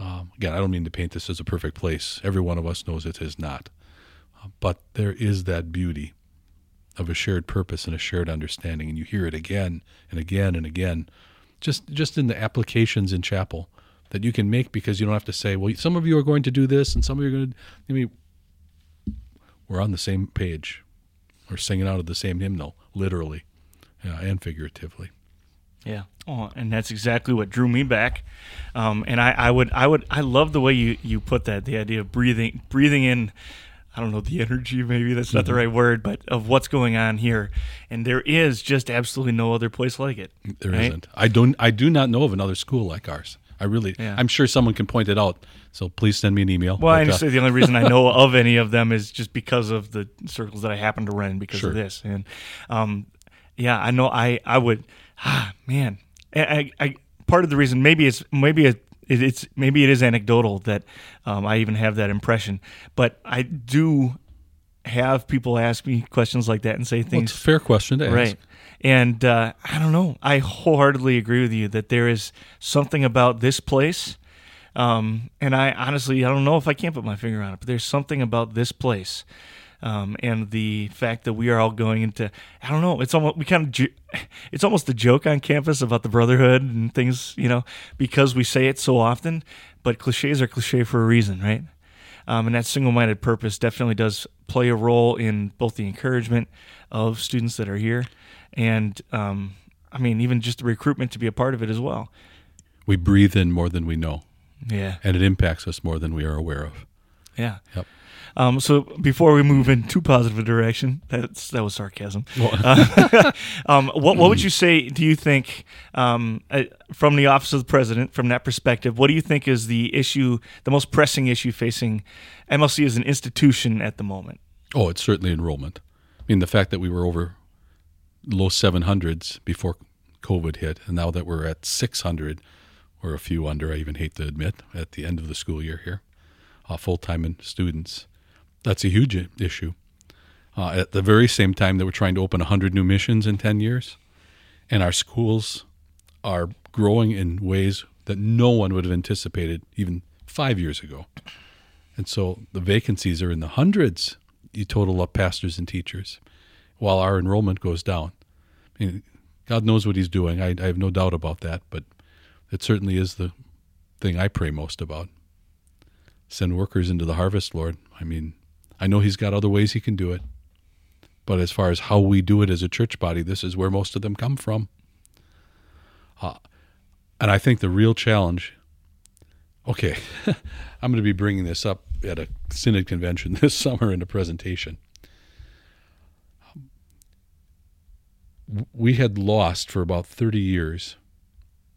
um, again, I don't mean to paint this as a perfect place. Every one of us knows it is not. Uh, but there is that beauty of a shared purpose and a shared understanding, and you hear it again and again and again, just just in the applications in chapel that you can make because you don't have to say, well, some of you are going to do this and some of you are going to. I mean, we're on the same page. We're singing out of the same hymnal, literally yeah, and figuratively. Yeah. Oh, and that's exactly what drew me back. Um, and I, I would, I would, I love the way you, you put that. The idea of breathing, breathing in I don't know the energy maybe that's not mm-hmm. the right word, but of what's going on here, and there is just absolutely no other place like it. There right? not I don't. I do not know of another school like ours. I really. Yeah. I'm sure someone can point it out. So please send me an email. Well, but, I uh, the only reason I <laughs> know of any of them is just because of the circles that I happen to run because sure. of this, and um, yeah, I know. I I would. <sighs> Ah, man, I, I part of the reason maybe it's maybe it, it, it's maybe it is anecdotal that um, I even have that impression, but I do have people ask me questions like that and say things. Well, it's a fair question to ask. Right. And uh, I don't know. I wholeheartedly agree with you that there is something about this place. Um, and I honestly, I don't know if I can't put my finger on it, but there's something about this place um, and the fact that we are all going into I don't know it's almost we kind of it's almost a joke on campus about the brotherhood and things you know because we say it so often but cliches are cliche for a reason right? Um, and that single-minded purpose definitely does play a role in both the encouragement of students that are here and um, I mean even just the recruitment to be a part of it as well. We breathe in more than we know. Yeah. And it impacts us more than we are aware of. Yeah. Yep um, so before we move in too positive a direction, that's that was sarcasm. <laughs> Uh, <laughs> um, what what would you say? Do you think um, uh, from the office of the president, from that perspective, what do you think is the issue, the most pressing issue facing MLC as an institution at the moment? Oh, it's certainly enrollment. I mean, the fact that we were over low 700s before COVID hit, and now that we're at 600, or a few under, I even hate to admit, at the end of the school year here, uh, full time students. That's a huge issue. Uh, at the very same time that we're trying to open 100 new missions in 10 years, and our schools are growing in ways that no one would have anticipated even five years ago. And so the vacancies are in the hundreds. You total up pastors and teachers, while our enrollment goes down. I mean, God knows what He's doing. I, I have no doubt about that, but it certainly is the thing I pray most about. Send workers into the harvest, Lord. I mean, I know he's got other ways he can do it. But as far as how we do it as a church body, this is where most of them come from. Uh, and I think the real challenge okay, <laughs> I'm going to be bringing this up at a synod convention <laughs> this summer in a presentation. We had lost for about 30 years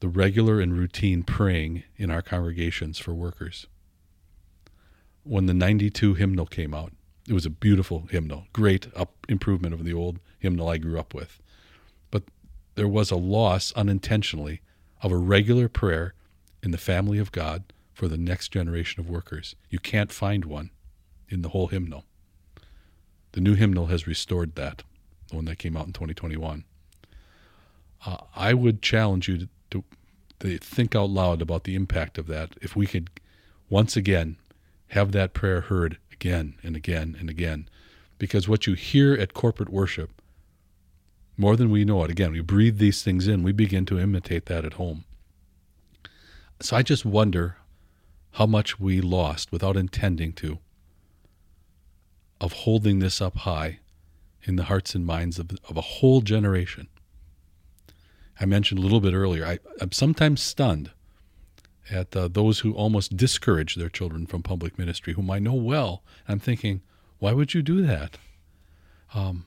the regular and routine praying in our congregations for workers when the 92 hymnal came out. It was a beautiful hymnal, great up improvement of the old hymnal I grew up with. But there was a loss unintentionally of a regular prayer in the family of God for the next generation of workers. You can't find one in the whole hymnal. The new hymnal has restored that, the one that came out in 2021. Uh, I would challenge you to, to, to think out loud about the impact of that. If we could once again have that prayer heard again and again and again, because what you hear at corporate worship, more than we know it, again, we breathe these things in, we begin to imitate that at home. So I just wonder how much we lost without intending to of holding this up high in the hearts and minds of, of a whole generation. I mentioned a little bit earlier, I, am sometimes stunned at uh, those who almost discourage their children from public ministry, whom I know well. I'm thinking, why would you do that? Um,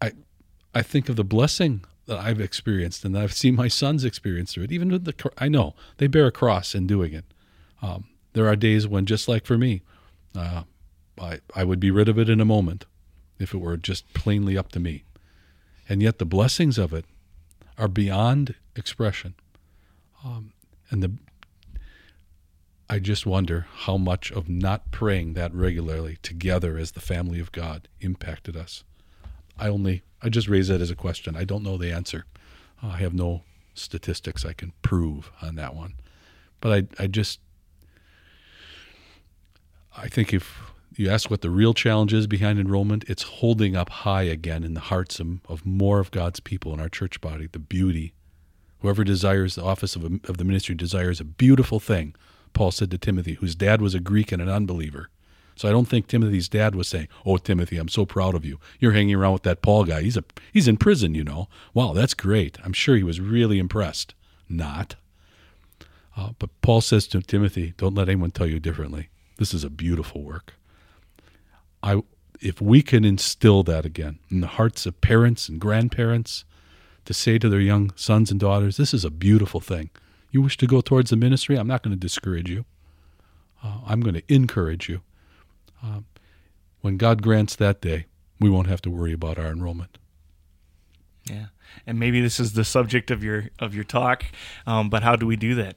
I, I think of the blessing that I've experienced and that I've seen my sons experience through it. Even with the, I know they bear a cross in doing it. Um, there are days when, just like for me, uh, I, I would be rid of it in a moment if it were just plainly up to me. And yet the blessings of it are beyond expression. Um, and the I just wonder how much of not praying that regularly together as the family of God impacted us. I only I just raise that as a question. I don't know the answer. Uh, I have no statistics I can prove on that one. But I I just I think if you ask what the real challenge is behind enrollment, it's holding up high again in the hearts of, of more of God's people in our church body the beauty. Whoever desires the office of, a, of the ministry desires a beautiful thing, Paul said to Timothy, whose dad was a Greek and an unbeliever. So I don't think Timothy's dad was saying, "Oh, Timothy, I'm so proud of you. You're hanging around with that Paul guy. He's a he's in prison, you know. Wow, that's great. I'm sure he was really impressed." Not. Uh, but Paul says to Timothy, "Don't let anyone tell you differently. This is a beautiful work." I if we can instill that again in the hearts of parents and grandparents to say to their young sons and daughters, this is a beautiful thing. You wish to go towards the ministry? I'm not going to discourage you. Uh, I'm going to encourage you. Uh, when God grants that day, we won't have to worry about our enrollment. Yeah, and maybe this is the subject of your of your talk, um, but how do we do that?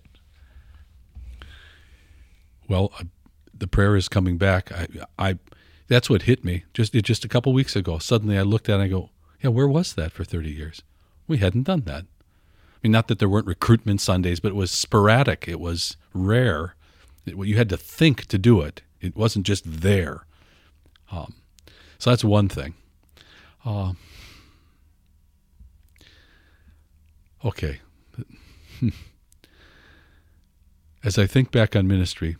Well, uh, the prayer is coming back. I, I that's what hit me just just a couple weeks ago. Suddenly, I looked at it and I go, "Yeah, where was that for 30 years? We hadn't done that." I mean, not that there weren't recruitment Sundays, but it was sporadic. It was rare. It, you had to think to do it. It wasn't just there. Um, so that's one thing. Uh, okay. <laughs> As I think back on ministry,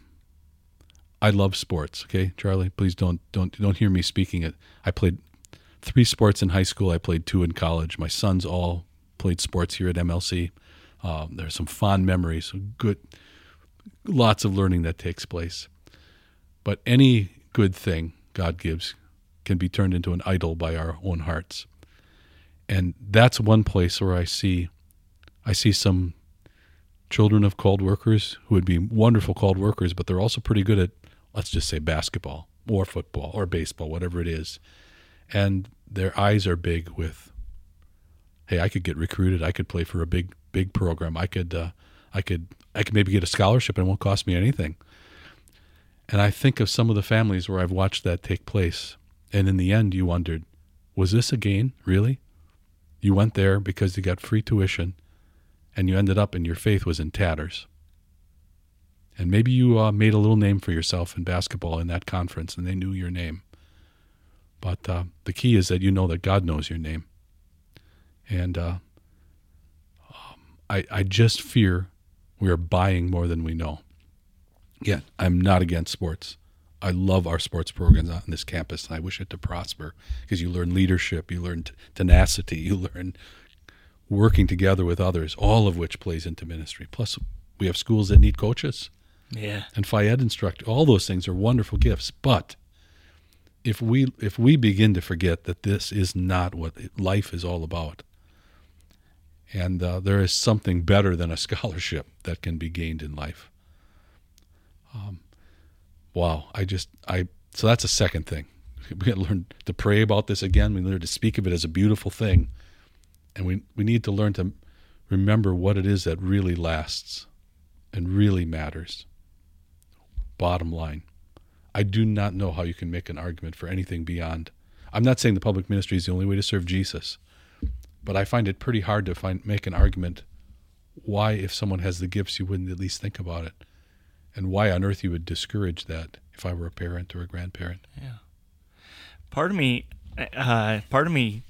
I love sports. Okay, Charlie, please don't don't don't hear me speaking it. I played three sports in high school. I played two in college. My sons all played sports here at MLC. Um, there's some fond memories. Good, lots of learning that takes place. But any good thing God gives can be turned into an idol by our own hearts, and that's one place where I see, I see some children of called workers who would be wonderful called workers, but they're also pretty good at let's just say basketball or football or baseball, whatever it is. And their eyes are big with, hey, I could get recruited. I could play for a big, big program. I could, uh, I could, I could maybe get a scholarship and it won't cost me anything. And I think of some of the families where I've watched that take place. And in the end, you wondered, was this a gain, really? You went there because you got free tuition and you ended up and your faith was in tatters. And maybe you uh, made a little name for yourself in basketball in that conference and they knew your name. But uh, the key is that you know that God knows your name. And uh, um, I, I just fear we are buying more than we know. Again, I'm not against sports. I love our sports programs on this campus, and I wish it to prosper because you learn leadership, you learn tenacity, <laughs> you learn working together with others, all of which plays into ministry. Plus, we have schools that need coaches yeah. And Phys Ed instructor, all those things are wonderful gifts. But if we if we begin to forget that this is not what life is all about, and uh, there is something better than a <laughs> scholarship that can be gained in life. Um, wow, I just I so that's a second thing. <laughs> We got to learn to pray about this again. We learn to speak of it as a beautiful thing, and we we need to learn to remember what it is that really lasts and really matters. Bottom line, I do not know how you can make an argument for anything beyond. I'm not saying the public ministry is the only way to serve Jesus, but I find it pretty hard to find make an argument why, if someone has the gifts, you wouldn't at least think about it, and why on earth you would discourage that if I were a parent or a grandparent. Yeah. Part of me, uh, part of me,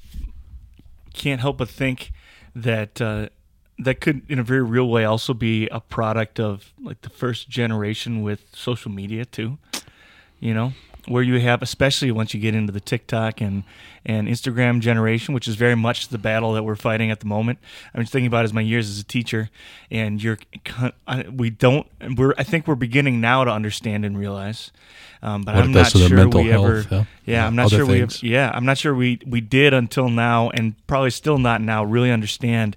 can't help but think that uh, that could, in a very real way, also be a product of like the first generation with social media too. You know, where you have, especially once you get into the TikTok and and Instagram generation, which is very much the battle that we're fighting at the moment. I'm just thinking about as my years as a teacher, and you're we don't we're I think we're beginning now to understand and realize. Um, but what I'm not sure we health, ever. Yeah, yeah I'm not sure things. we. Yeah, I'm not sure we we did until now, and probably still not now. Really understand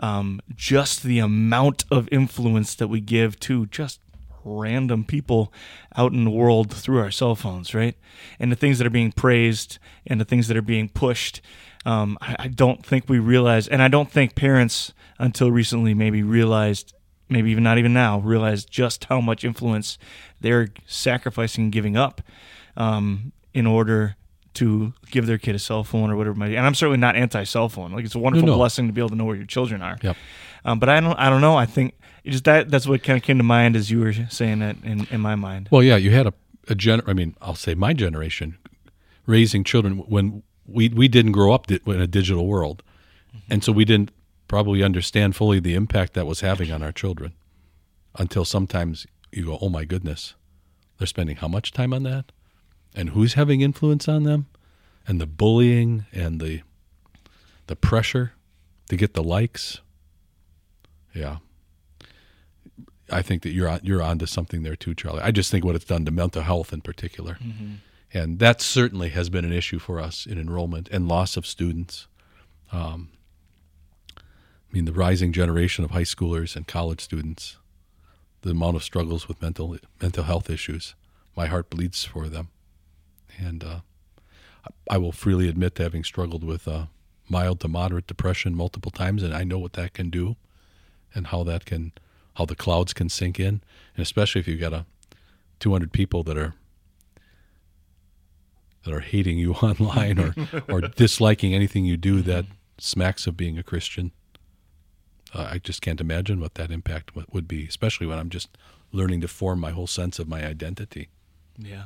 um, just the amount of influence that we give to just random people out in the world through our cell phones, right? And the things that are being praised and the things that are being pushed. Um, I, I don't think we realize, and I don't think parents until recently maybe realized, maybe even not even now, realized just how much influence they're sacrificing and giving up um, in order to give their kid a cell phone or whatever it might be. And I'm certainly not anti cell phone. Like it's a wonderful no. blessing to be able to know where your children are. Yep. Um, but I don't I don't know. I think just that that's what kind of came to mind as you were saying that in, in my mind. Well, yeah, you had a, a gen. I mean, I'll say my generation raising children when we we didn't grow up di- in a digital world, mm-hmm. and so we didn't probably understand fully the impact that was having on our children until sometimes you go, "Oh my goodness, they're spending how much time on that, and who's having influence on them, and the bullying and the the pressure to get the likes." Yeah. I think that you're on, you're onto something there too, Charlie. I just think what it's done to mental health in particular, and that certainly has been an issue for us in enrollment and loss of students. Um, I mean, the rising generation of high schoolers and college students, the amount of struggles with mental mental health issues. My heart bleeds for them, and uh, I will freely admit to having struggled with uh, mild to moderate depression multiple times, and I know what that can do, and how that can how the clouds can sink in, and especially if you've got a 200 people that are that are hating you <laughs> online or or <laughs> disliking anything you do that smacks of being a Christian. Uh, I just can't imagine what that impact would be, especially when I'm just learning to form my whole sense of my identity. Yeah.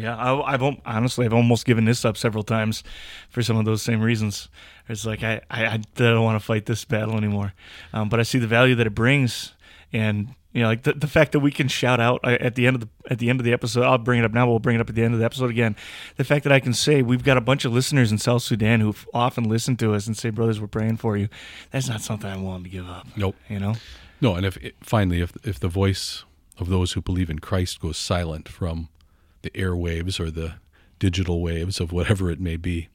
Yeah. I, I've honestly I've almost given this up several times for some of those same reasons. It's like I, I, I don't want to fight this battle anymore, um, but I see the value that it brings, and you know, like the, the fact that we can shout out uh, at the end of the at the end of the episode. I'll bring it up now. We'll bring it up at the end of the episode again. The fact that I can say we've got a bunch of listeners in South Sudan who often listen to us and say, "Brothers, we're praying for you." That's not something I'm willing to give up. Nope. You know. No, and if finally, if if the voice of those who believe in Christ goes silent from the airwaves or the digital waves of whatever it may be,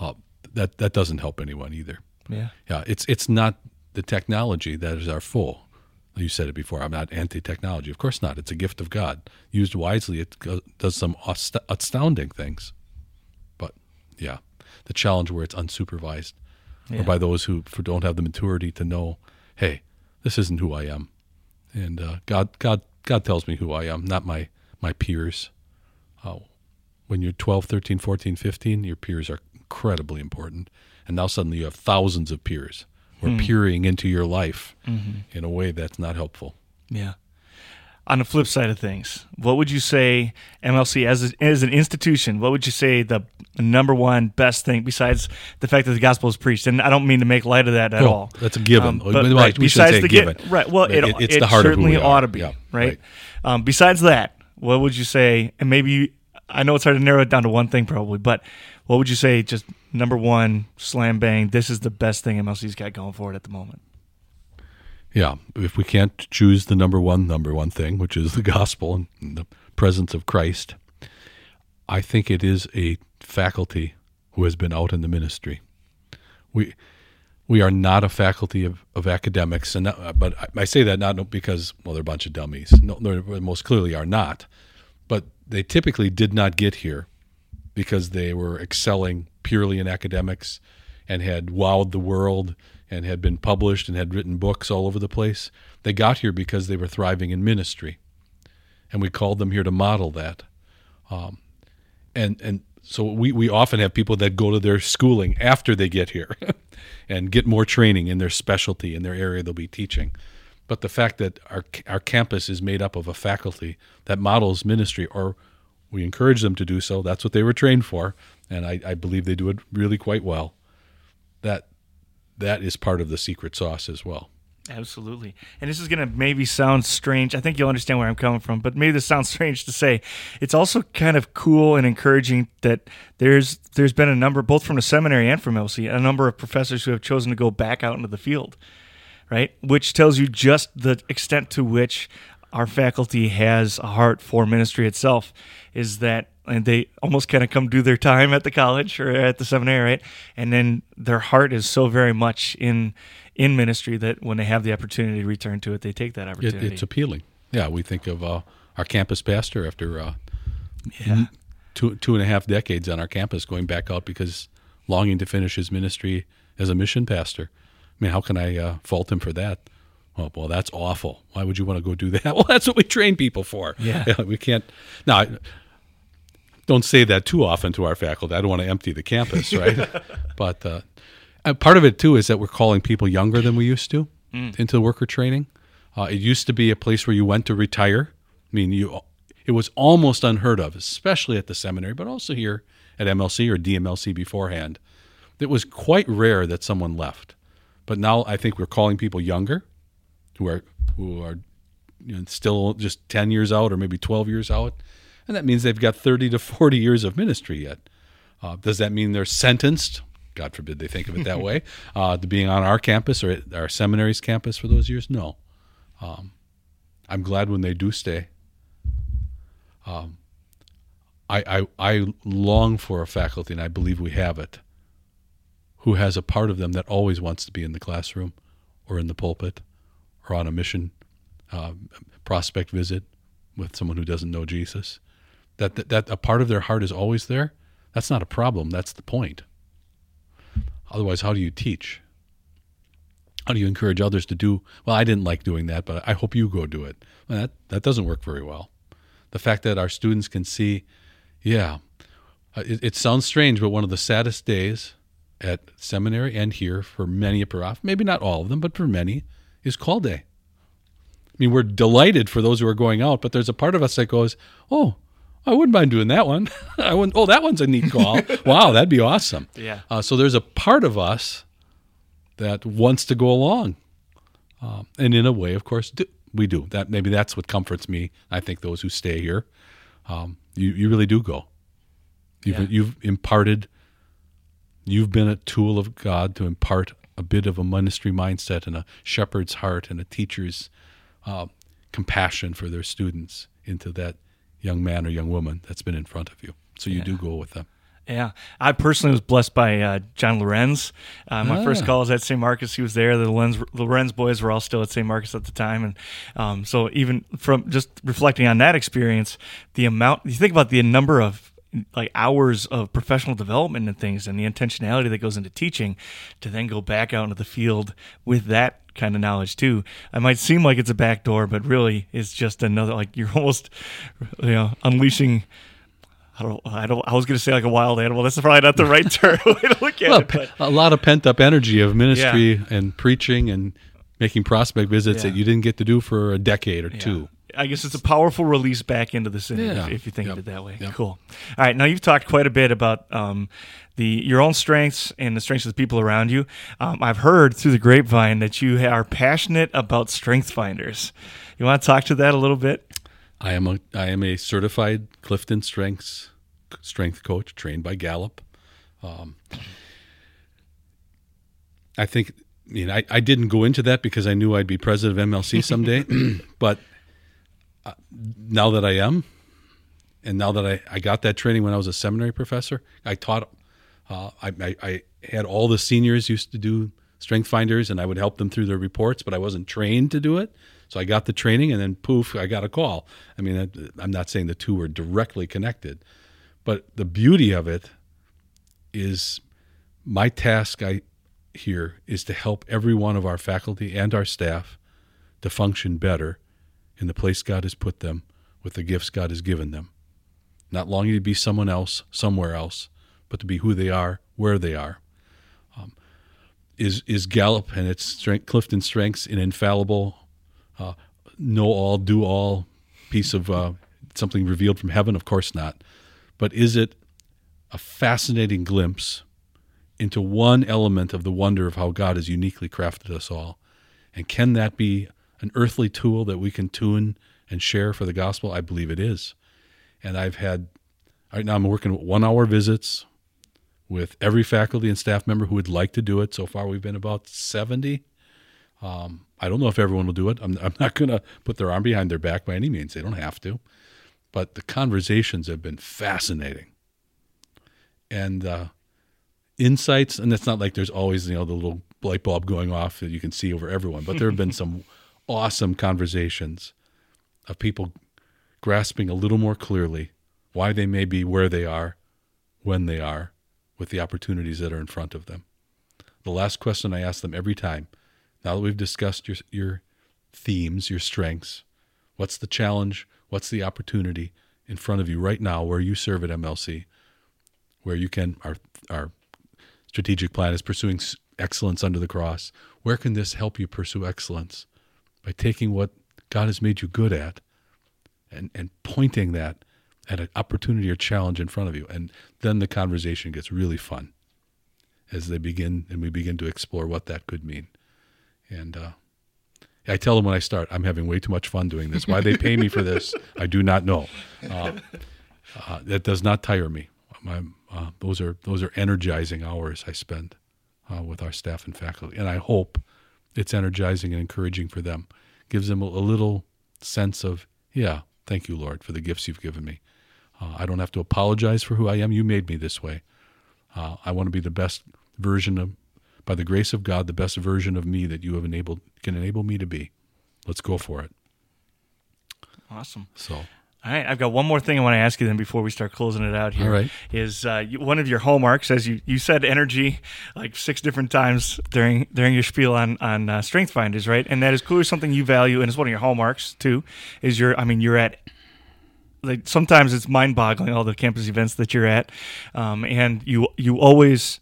uh, that that doesn't help anyone either. Yeah. Yeah, it's it's not the technology that is our foe. You said it before. I'm not anti-technology. Of course not. It's a gift of God. Used wisely, it does some astounding things. But yeah, the challenge where it's unsupervised, Yeah. or by those who don't have the maturity to know, hey, this isn't who I am, and uh, God, God, God tells me who I am, not my my peers. Uh, when you're 12, 13, 14, 15, your peers are incredibly important, and now suddenly you have thousands of peers who are peering into your life in a way that's not helpful. Yeah. On the flip side of things, what would you say MLC as a, as an institution? What would you say the number one best thing besides the fact that the gospel is preached? And I don't mean to make light of that at No, all. that's a given. but, Well, right, we besides the given. gi- right? Well, it, it- it's it the heart certainly ought to be Yeah, right. right. Um, besides that, what would you say? And maybe I know it's hard to narrow it down to one thing, probably, but what would you say? Just number one, slam bang. This is the best thing MLC's got going for it at the moment. Yeah, if we can't choose the number one, number one thing, which is the gospel and the presence of Christ, I think it is a faculty who has been out in the ministry. We we are not a faculty of, of academics, and not, but I, I say that not because well they're a bunch of dummies. No, they most clearly are not, but they typically did not get here because they were excelling purely in academics and had wowed the world and had been published and had written books all over the place. They got here because they were thriving in ministry, and we called them here to model that. Um, and and so we, we often have people that go to their schooling after they get here <laughs> and get more training in their specialty in their area they'll be teaching. But the fact that our our campus is made up of a faculty that models ministry, or we encourage them to do so. That's what they were trained for, and I, I believe they do it really quite well. That that is part of the secret sauce as well. Absolutely. And this is going to maybe sound strange. I think you'll understand where I'm coming from, but maybe this sounds <laughs> strange to say. It's also kind of cool and encouraging that there's there's been a number both from the seminary and from LC, a number of professors who have chosen to go back out into the field. Right? Which tells you just the extent to which our faculty has a heart for ministry itself is that and they almost kind of come do their time at the college or at the seminary, right? And then their heart is so very much in in ministry that when they have the opportunity to return to it, they take that opportunity. It, it's appealing. Yeah, we think of uh, our campus pastor after uh, yeah. two two and a half decades on our campus, going back out because longing to finish his ministry as a mission pastor. I mean, how can I uh, fault him for that? Well, well, that's awful. Why would you want to go do that? <laughs> Well, that's what we train people for. Yeah, yeah we can't. Now, don't say that too often to our faculty. I don't want to empty the campus, <laughs> right? but uh, part of it too is that we're calling people younger than we used to mm. into worker training. Uh, it used to be a place where you went to retire. I mean, you it was almost unheard of, especially at the seminary, but also here at MLC or DMLC beforehand. It was quite rare that someone left. But now I think we're calling people younger, who are who are you know, still just ten years out or maybe twelve years out, and that means they've got 30 to 40 years of ministry yet. Uh, does that mean they're sentenced? God forbid they think of it that way, <laughs> uh, to being on our campus or our seminary's campus for those years? No. Um, I'm glad when they do stay. Um, I, I, I long for a faculty, and I believe we have it, who has a part of them that always wants to be in the classroom or in the pulpit or on a mission uh, prospect visit with someone who doesn't know Jesus that, that that a part of their heart is always there, that's not a problem. That's the point. Otherwise, how do you teach? How do you encourage others to do? Well, I didn't like doing that, but I hope you go do it. Well, that that doesn't work very well. The fact that our students can see, yeah, uh, it, it sounds strange, but one of the saddest days at seminary and here for many a prof, maybe not all of them, but for many, is call day. I mean, we're delighted for those who are going out, but there's a part of us that goes, "Oh, I wouldn't mind doing that one. <laughs> I wouldn't. Oh, that one's a neat call. <laughs> wow, that'd be awesome. Yeah. Uh, so there's a part of us that wants to go along, um, and in a way, of course, do, we do. That maybe that's what comforts me. I think those who stay here, um, you you really do go. You've yeah. you've imparted. You've been a tool of God to impart a bit of a ministry mindset and a shepherd's heart and a teacher's uh, compassion for their students into that young man or young woman that's been in front of you. So you yeah. do go with them. Yeah, I personally was blessed by uh, John Lorenz. Uh, my ah. first call was at St. Marcus. He was there. The Lorenz, Lorenz boys were all still at St. Marcus at the time, and um, so even from just reflecting on that experience, the amount you think about the number of like hours of professional development and things and the intentionality that goes into teaching to then go back out into the field with that kind of knowledge too. It might seem like it's a back door, but really it's just another like you're <laughs> almost you know unleashing I don't, I don't. I was going to say like a wild animal. That's probably not the <laughs> right term <laughs> way to look at well, it. But. A lot of pent up energy of ministry yeah. and preaching and making prospect visits yeah. that you didn't get to do for a decade or yeah. two. I guess it's a powerful release back into the city yeah. if, if, you think yep. of it that way. Yep. Cool. All right, now you've talked quite a bit about um, the your own strengths and the strengths of the people around you. Um, I've heard through the grapevine that you are passionate about strength finders. You want to talk to that a little bit? I am a I am a certified Clifton Strengths strength coach trained by Gallup. Um, I think I mean I, I didn't go into that because I knew I'd be president of MLC someday, <laughs> but uh, now that I am, and now that I, I got that training when I was a seminary professor, I taught. Uh, I, I, I had all the seniors used to do strength finders, and I would help them through their reports, but I wasn't trained to do it. So I got the training, and then poof, I got a call. I mean, I'm not saying the two were directly connected, but the beauty of it is my task I here is to help every one of our faculty and our staff to function better in the place God has put them with the gifts God has given them. Not longing to be someone else, somewhere else, but to be who they are, where they are. Um, is is Gallup and its strength, Clifton strengths an infallible, uh, know all, do all piece of uh, something revealed from heaven? Of course not. But is it a fascinating glimpse into one element of the wonder of how God has uniquely crafted us all? And can that be an earthly tool that we can tune and share for the gospel? I believe it is. And I've had, right now, I'm working one hour visits with every faculty and staff member who would like to do it. So far, we've been about 70. Um, I don't know if everyone will do it. I'm, I'm not going to put their arm behind their back by any means. They don't have to. But the conversations have been fascinating. And uh, insights, and it's not like there's always, you know, the little light bulb going off that you can see over everyone, but there have been <laughs> some awesome conversations of people grasping a little more clearly why they may be where they are, when they are, with the opportunities that are in front of them. The last question I ask them every time, now that we've discussed your, your themes, your strengths, what's the challenge, what's the opportunity in front of you right now where you serve at MLC, where you can, our, our strategic plan is pursuing excellence under the cross. Where can this help you pursue excellence? By taking what God has made you good at and, and pointing that at an opportunity or challenge in front of you. And then the conversation gets really fun as they begin and we begin to explore what that could mean. And uh, I tell them when I start, I'm having way too much fun doing this. Why they pay me for this, I do not know. Uh, uh, that does not tire me. My, uh, those are those are energizing hours I spend uh, with our staff and faculty, and I hope it's energizing and encouraging for them. Gives them a, little sense of, yeah, thank you, Lord, for the gifts you've given me. Uh, I don't have to apologize for who I am. You made me this way. Uh, I want to be the best version of, by the grace of God, the best version of me that you have enabled can enable me to be. Let's go for it. Awesome. So. All right, I've got one more thing I want to ask you then before we start closing it out here. All right. Is uh, one of your hallmarks, as you, you said, energy like six different times during during your spiel on on uh, Strength Finders, right? And that is clearly something you value, and it's one of your hallmarks too. Is your, I mean, you're at like sometimes it's mind-boggling all the campus events that you're at, um, and you you always,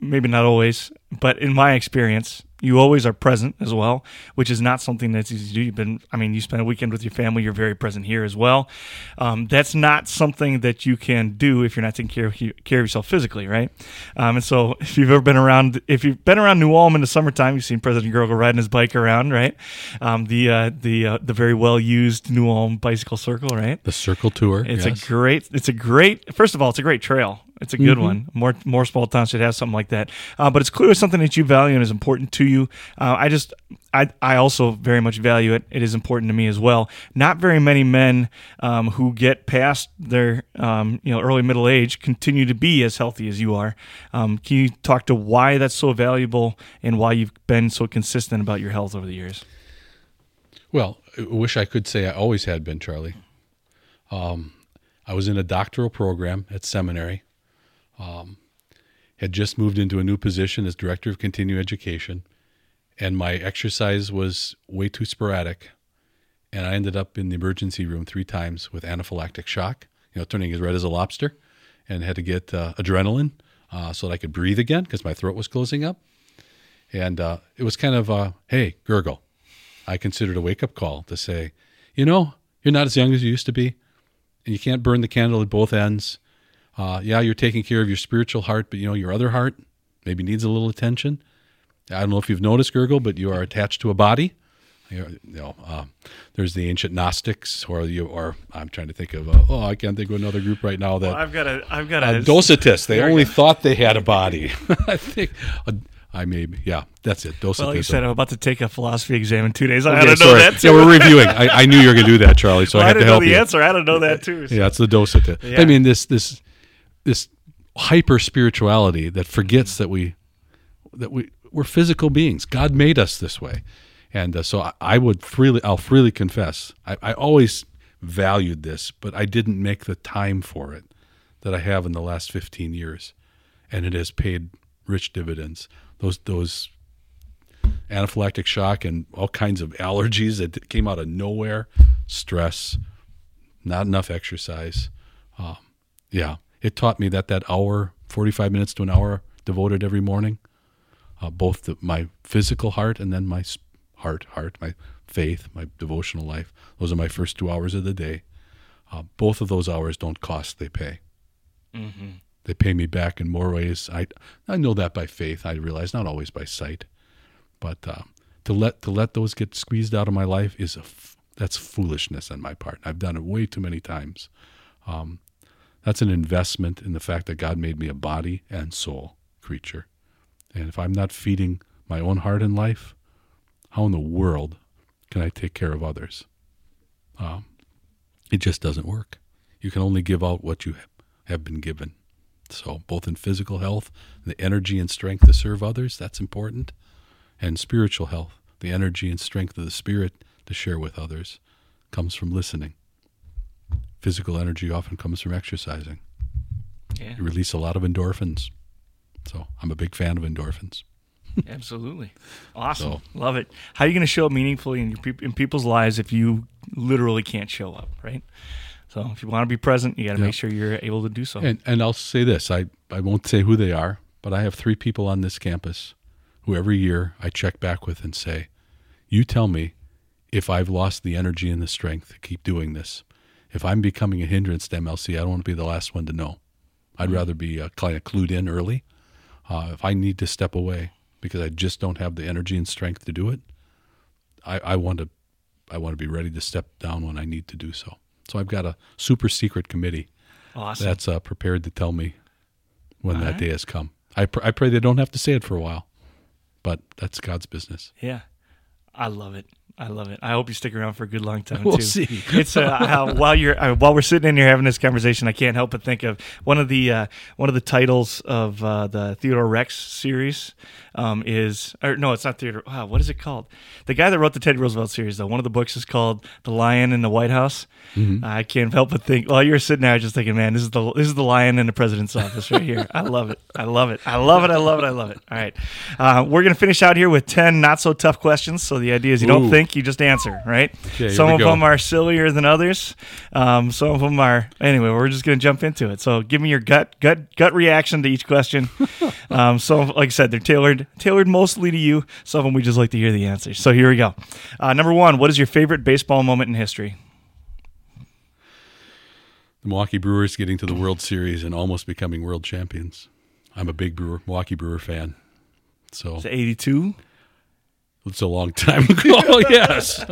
maybe not always, but in my experience, you always are present as well, which is not something that's easy to do. You've been, I mean, you spend a weekend with your family, you're very present here as well. Um, that's not something that you can do if you're not taking care of, care of yourself physically, right? Um, and so, if you've ever been around, if you've been around New Ulm in the summertime, you've seen President Gurgel riding his bike around, right? Um, the uh, the uh, the very well used New Ulm bicycle circle, right? The circle tour. It's yes. a great. It's a great. First of all, it's a great trail. It's a good Mm-hmm. one. More more small towns should have something like that. Uh, but it's clearly something that you value and is important to you. Uh, I just I I also very much value it. It is important to me as well. Not very many men um, who get past their um, you know early middle age continue to be as healthy as you are. Um, can you talk to why that's so valuable and why you've been so consistent about your health over the years? Well, I wish I could say I always had been, Charlie. Um, I was in a doctoral program at seminary. Um, had just moved into a new position as director of continuing education, and my exercise was way too sporadic, and I ended up in the emergency room three times with anaphylactic shock. You know, turning as red as a lobster, and had to get uh, adrenaline uh, so that I could breathe again because my throat was closing up. And uh, it was kind of, uh, hey, Gurgel. I considered a wake up call to say, you know, you're not as young as you used to be, and you can't burn the candle at both ends. Uh, yeah, you're taking care of your spiritual heart, but you know, your other heart maybe needs a little attention. I don't know if you've noticed, Gurgel, but you are attached to a body. You know, uh, there's the ancient Gnostics, or you, or I'm trying to think of. Uh, oh, I can't think of another group right now that I've got a I've got uh, a Docetists. They only thought they had a body. <laughs> I think. Uh, I may. Yeah, that's it. Docetism. Well, you said I'm about to take a philosophy exam in two days. I Okay, to know that too. Yeah, we're reviewing. I, I knew you were going to do that, Charlie. So Well, I I had to help the you. answer. I had to know that too. Yeah, it's the docetist. Yeah. I mean, this this this hyper spirituality that forgets that we that we we're physical beings. God made us this way, and uh, so I, I would freely I'll freely confess I, I always valued this, but I didn't make the time for it that I have in the last fifteen years, and it has paid rich dividends. Those those anaphylactic shock and all kinds of allergies that came out of nowhere, stress, not enough exercise. Um, yeah, it taught me that that hour, 45 minutes to an hour devoted every morning, uh, both the, my physical heart and then my heart, heart, my faith, my devotional life. Those are my first two hours of the day. Uh, both of those hours don't cost; they pay. Mm-hmm. They pay me back in more ways. I I know that by faith. I realize not always by sight, but uh, to let to let those get squeezed out of my life is a f- that's foolishness on my part. I've done it way too many times. Um, that's an investment in the fact that God made me a body and soul creature, and if I'm not feeding my own heart and life, how in the world can I take care of others? Um, it just doesn't work. You can only give out what you have been given. So, both in physical health, the energy and strength to serve others, that's important, and spiritual health, the energy and strength of the spirit to share with others, comes from listening. Physical energy often comes from exercising. Yeah. You release a lot of endorphins. So, I'm a big fan of endorphins. <laughs> Absolutely, awesome, so, love it. How are you going to show up meaningfully in your in people's lives if you literally can't show up, right? So if you want to be present, you got to make sure you're able to do so. And, and I'll say this: I I won't say who they are, but I have three people on this campus who every year I check back with and say, "You tell me if I've lost the energy and the strength to keep doing this. If I'm becoming a hindrance to MLC, I don't want to be the last one to know. I'd mm-hmm. rather be uh, kind of clued in early. Uh, if I need to step away, because I just don't have the energy and strength to do it. I, I want to I want to be ready to step down when I need to do so. So I've got a super secret committee awesome. that's uh, prepared to tell me when All that right. day has come. I, pr- I pray they don't have to say it for a while, but that's God's business. Yeah, I love it. I love it. I hope you stick around for a good long time <laughs> we'll too. See. <laughs> It's uh, while you're uh, while we're sitting in here having this conversation, I can't help but think of one of the uh, one of the titles of uh, the Theodore Rex series um, is or no, it's not Theodore. Wow, what is it called? The guy that wrote the Teddy Roosevelt series, though, one of the books is called The Lion in the White House. Mm-hmm. I can't help but think while you're sitting there, just thinking, man, this is the this is the lion in the president's office right here. I love it. I love it. I love it. I love it. I love it. All right, uh, we're gonna finish out here with ten not so tough questions. So the idea is you Ooh. don't think, you just answer right? Okay, some of go. them are sillier than others. Um, some of them are. Anyway, we're just going to jump into it. So, give me your gut gut gut reaction to each question. <laughs> um, so, like I said, they're tailored tailored mostly to you. Some of them we just like to hear the answers. So here we go. Uh, number one, what is your favorite baseball moment in history? The Milwaukee Brewers getting to the World Series and almost becoming world champions. I'm a big Brewer, Milwaukee Brewer fan. So, 82? It's a long time ago. <laughs> Oh, yes.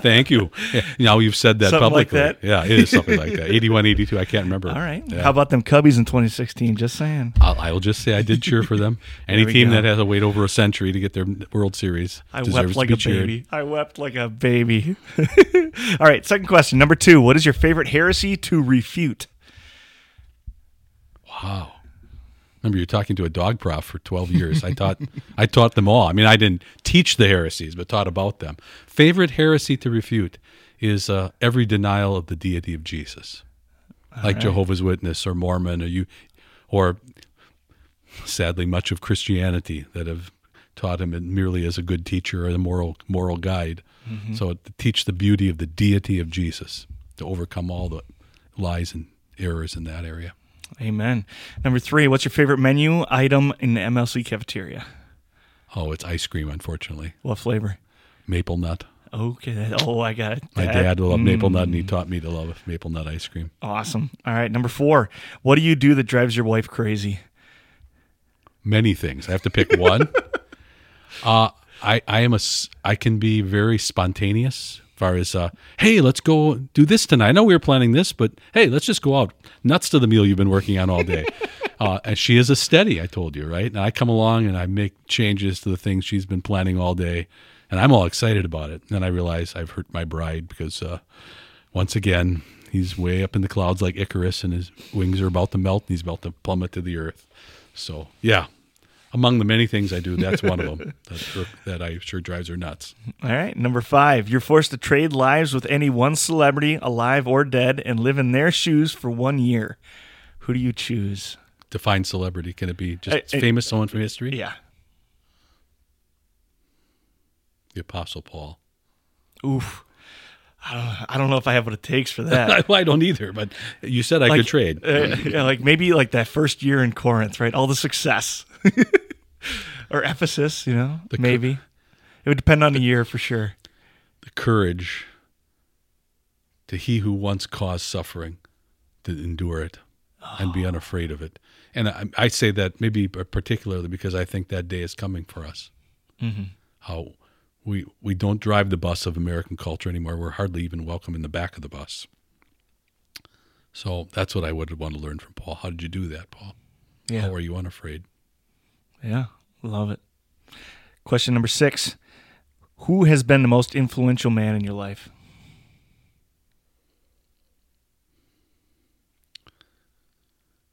Thank you. Now you've said that something publicly. Like that? Yeah, it is something like that. 81, 82. I can't remember. All right. Yeah. How about them Cubbies in 2016? Just saying. I'll, I will just say I did cheer for them. <laughs> Any team go. that has to wait over a century to get their World Series I wept like a cheered. baby. I wept like a baby. <laughs> All right. Second question. Number two. What is your favorite heresy to refute? Wow. Remember, you're talking to a dog prof for 12 years. I taught, <laughs> I taught them all. I mean, I didn't teach the heresies, but taught about them. Favorite heresy to refute is uh, every denial of the deity of Jesus, all like right. Jehovah's Witness or Mormon, or you, or sadly, much of Christianity that have taught him merely as a good teacher or a moral moral guide. Mm-hmm. So to teach the beauty of the deity of Jesus to overcome all the lies and errors in that area. Amen. Number three, what's your favorite menu item in the MLC cafeteria? Oh, it's ice cream, unfortunately. What flavor? Maple nut. Okay. Oh, I got it. My dad loved mm. maple nut, and he mm. taught me to love maple nut ice cream. Awesome. All right. Number four, what do you do that drives your wife crazy? Many things. I have to pick one. <laughs> uh, I, I am a, I can be very spontaneous far as uh, hey let's go do this tonight. I know we were planning this but hey let's just go out. Nuts to the meal you've been working on all day. <laughs> Uh, and she is a steady i told you right? And i come along and i make changes to the things she's been planning all day and i'm all excited about it. And i realize i've hurt my bride because uh, once again he's way up in the clouds like icarus and his wings are about to melt and he's about to plummet to the earth. So yeah among the many things I do, that's one of them <laughs> that, that I sure drives her nuts. All right. Number five, you're forced to trade lives with any one celebrity, alive or dead, and live in their shoes for one year. Who do you choose? define celebrity? Can it be just I- I- famous someone from history? Yeah. The Apostle Paul. Oof. I don't, I don't know if I have what it takes for that. <laughs> I don't either, but you said I Like, could trade. Uh, yeah, like maybe like that first year in Corinth, right? All the success. <laughs> <laughs> or Ephesus, you know, The maybe. It would depend on the year for sure. the courage to he who once caused suffering to endure it and be ah. unafraid of it. And I, I say that maybe particularly because I think that day is coming for us. Mm-hmm. How we we don't drive the bus of American culture anymore. We're hardly even welcome in the back of the bus. So that's what I would want to learn from Paul. How did you do that, Paul? Yeah. How are you unafraid? Yeah. Love it. Question number six Who has been the most influential man in your life?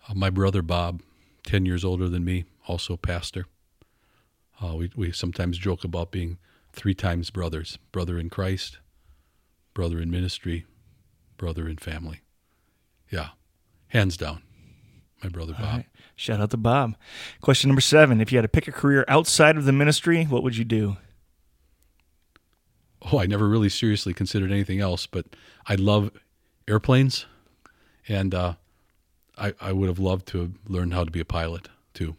Uh, my brother Bob, ten years older than me, also pastor. Uh, we we sometimes joke about being three times brothers: brother in Christ, brother in ministry, brother in family. Yeah, hands down, my brother Bob. Right. Shout out to Bob. Question number seven If you had to pick a career outside of the ministry, what would you do? Oh, I never really seriously considered anything else, but I love airplanes, and uh, I I would have loved to have learned how to be a pilot too.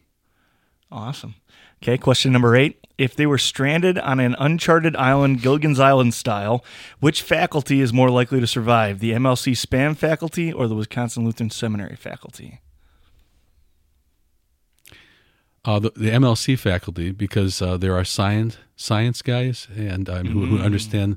Awesome. Okay, question number eight. If they were stranded on an uncharted island, Gilligan's Island style, which faculty is more likely to survive, the MLC SPAM faculty or the Wisconsin Lutheran Seminary faculty? Uh, the, the MLC faculty, because uh, there are science science guys and um, who, who understand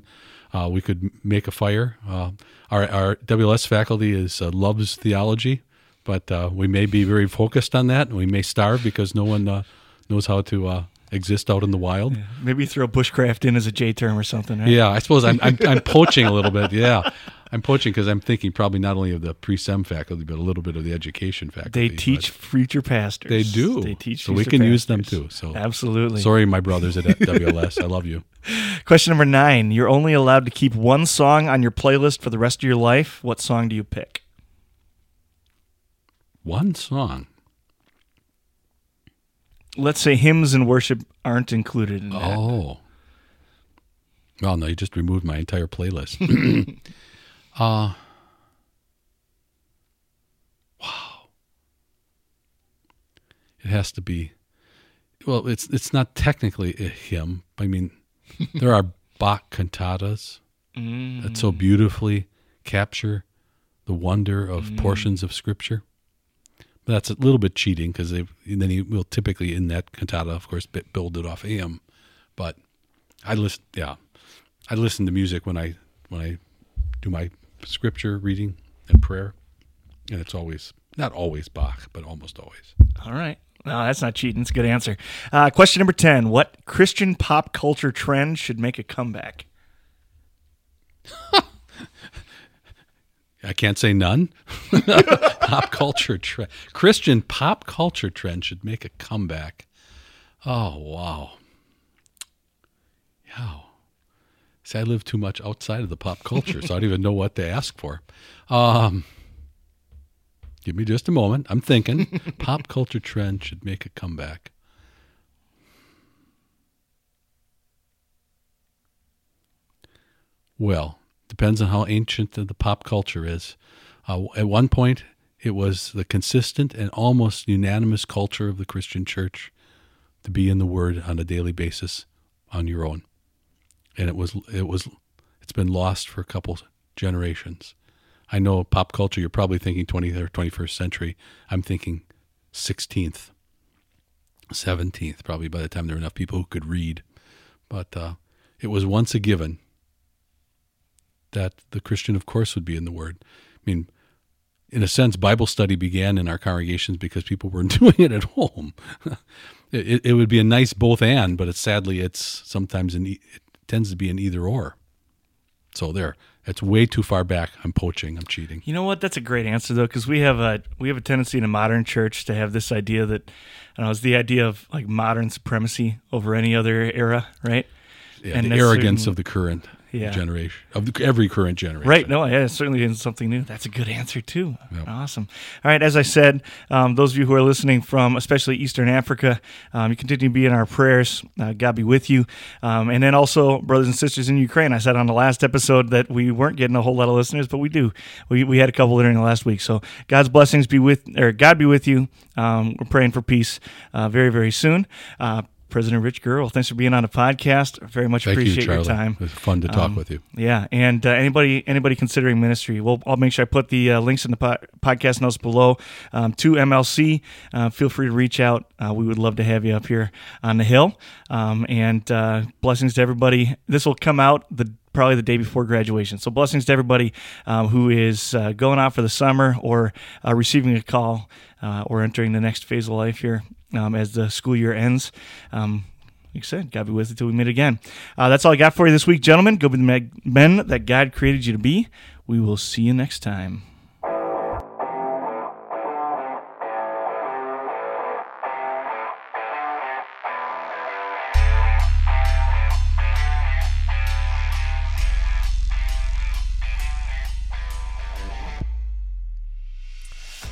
uh, we could make a fire. Uh, our, our WLS faculty is uh, loves theology, but uh, we may be very focused on that, and we may starve because no one uh, knows how to uh, exist out in the wild. Yeah, Maybe throw bushcraft in as a J term or something, right? Yeah, I suppose I'm, I'm I'm poaching a little bit. Yeah, I'm poaching because I'm thinking probably not only of the pre-sem faculty, but a little bit of the education faculty. They teach future pastors. They do. They teach so we can use them too. So Absolutely. Sorry, my brothers at WLS. I love you. <laughs> Question number nine. You're only allowed to keep one song on your playlist for the rest of your life. What song do you pick? One song. Let's say hymns and worship aren't included in that. Oh. Well, no, you just removed my entire playlist. <laughs> uh, wow. It has to be. Well, it's it's not technically a hymn. I mean, <laughs> there are Bach cantatas that so beautifully capture the wonder of portions of Scripture. But that's a little bit cheating because then he will typically in that cantata, of course, build it off a hymn. But I listen, yeah, I listen to music when I when I do my scripture reading and prayer, and it's always not always Bach, but almost always. All right. No, that's not cheating. It's a good answer. Uh, question number 10. What Christian pop culture trend should make a comeback? <laughs> I can't say none. <laughs> pop culture trend, Christian pop culture trend should make a comeback. Oh wow, yeah. See, I live too much outside of the pop culture, so I don't even know what to ask for. Um, give me just a moment. I'm thinking. <laughs> pop culture trend should make a comeback. Well, depends on how ancient the, the pop culture is. Uh, at one point, it was the consistent and almost unanimous culture of the Christian church to be in the Word on a daily basis on your own, and it was it was it's been lost for a couple generations. I know pop culture. You're probably thinking 20th or 21st century. I'm thinking 16th, 17th. Probably by the time there were enough people who could read, but uh, it was once a given that the Christian, of course, would be in the Word. I mean, in a sense, Bible study began in our congregations because people weren't <laughs> doing it at home. <laughs> it, it would be a nice both and, but sadly it's sometimes an it tends to be an either or. So there, it's way too far back. I'm poaching. I'm cheating. You know what? That's a great answer though, because we have a we have a tendency in a modern church to have this idea that, I don't know, it's the idea of like modern supremacy over any other era, right? Yeah, And the arrogance certain- of the current. Yeah. generation of the, every current generation. Right. No, yeah, it certainly isn't something new. That's a good answer, too. Yep. Awesome. All right. As I said, um, those of you who are listening from especially Eastern Africa, um, you continue to be in our prayers. Uh, God be with you. Um, and then also, brothers and sisters in Ukraine. I said on the last episode that we weren't getting a whole lot of listeners, but we do. We, we had a couple during the last week. So God's blessings be with, or God be with you. Um, we're praying for peace uh, very, very soon. Uh, President Rich Gurgel, thanks for being on the podcast. Very much Thank appreciate you, your time. It was fun to talk Um, with you. Yeah, and uh, anybody anybody considering ministry, well, I'll make sure I put the uh, links in the po- podcast notes below um, to MLC. Uh, feel free to reach out. Uh, we would love to have you up here on the hill. Um, and uh, blessings to everybody. This will come out the probably the day before graduation. So blessings to everybody um, who is uh, going out for the summer or uh, receiving a call uh, or entering the next phase of life here um, as the school year ends. Um, like I said, God be with you till we meet again. Uh, that's all I got for you this week, gentlemen. Go be the men that God created you to be. We will see you next time.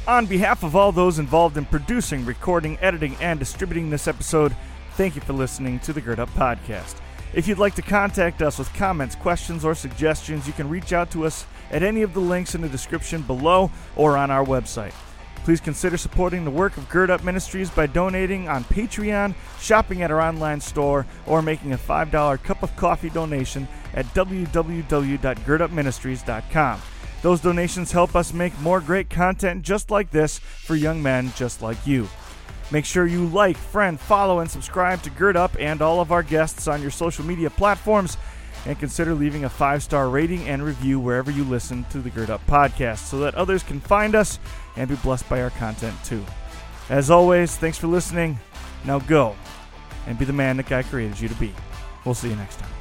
On behalf of all those involved in producing, recording, editing, and distributing this episode, thank you for listening to the Gird Up Podcast. If you'd like to contact us with comments, questions, or suggestions, you can reach out to us at any of the links in the description below or on our website. Please consider supporting the work of Gird Up Ministries by donating on Patreon, shopping at our online store, or making a $5 cup of coffee donation at www.girdupministries.com. Those donations help us make more great content just like this for young men just like you. Make sure you like, friend, follow, and subscribe to Gird Up and all of our guests on your social media platforms. And consider leaving a five star rating and review wherever you listen to the Gird Up podcast so that others can find us and be blessed by our content too. As always, thanks for listening. Now go and be the man that God created you to be. We'll see you next time.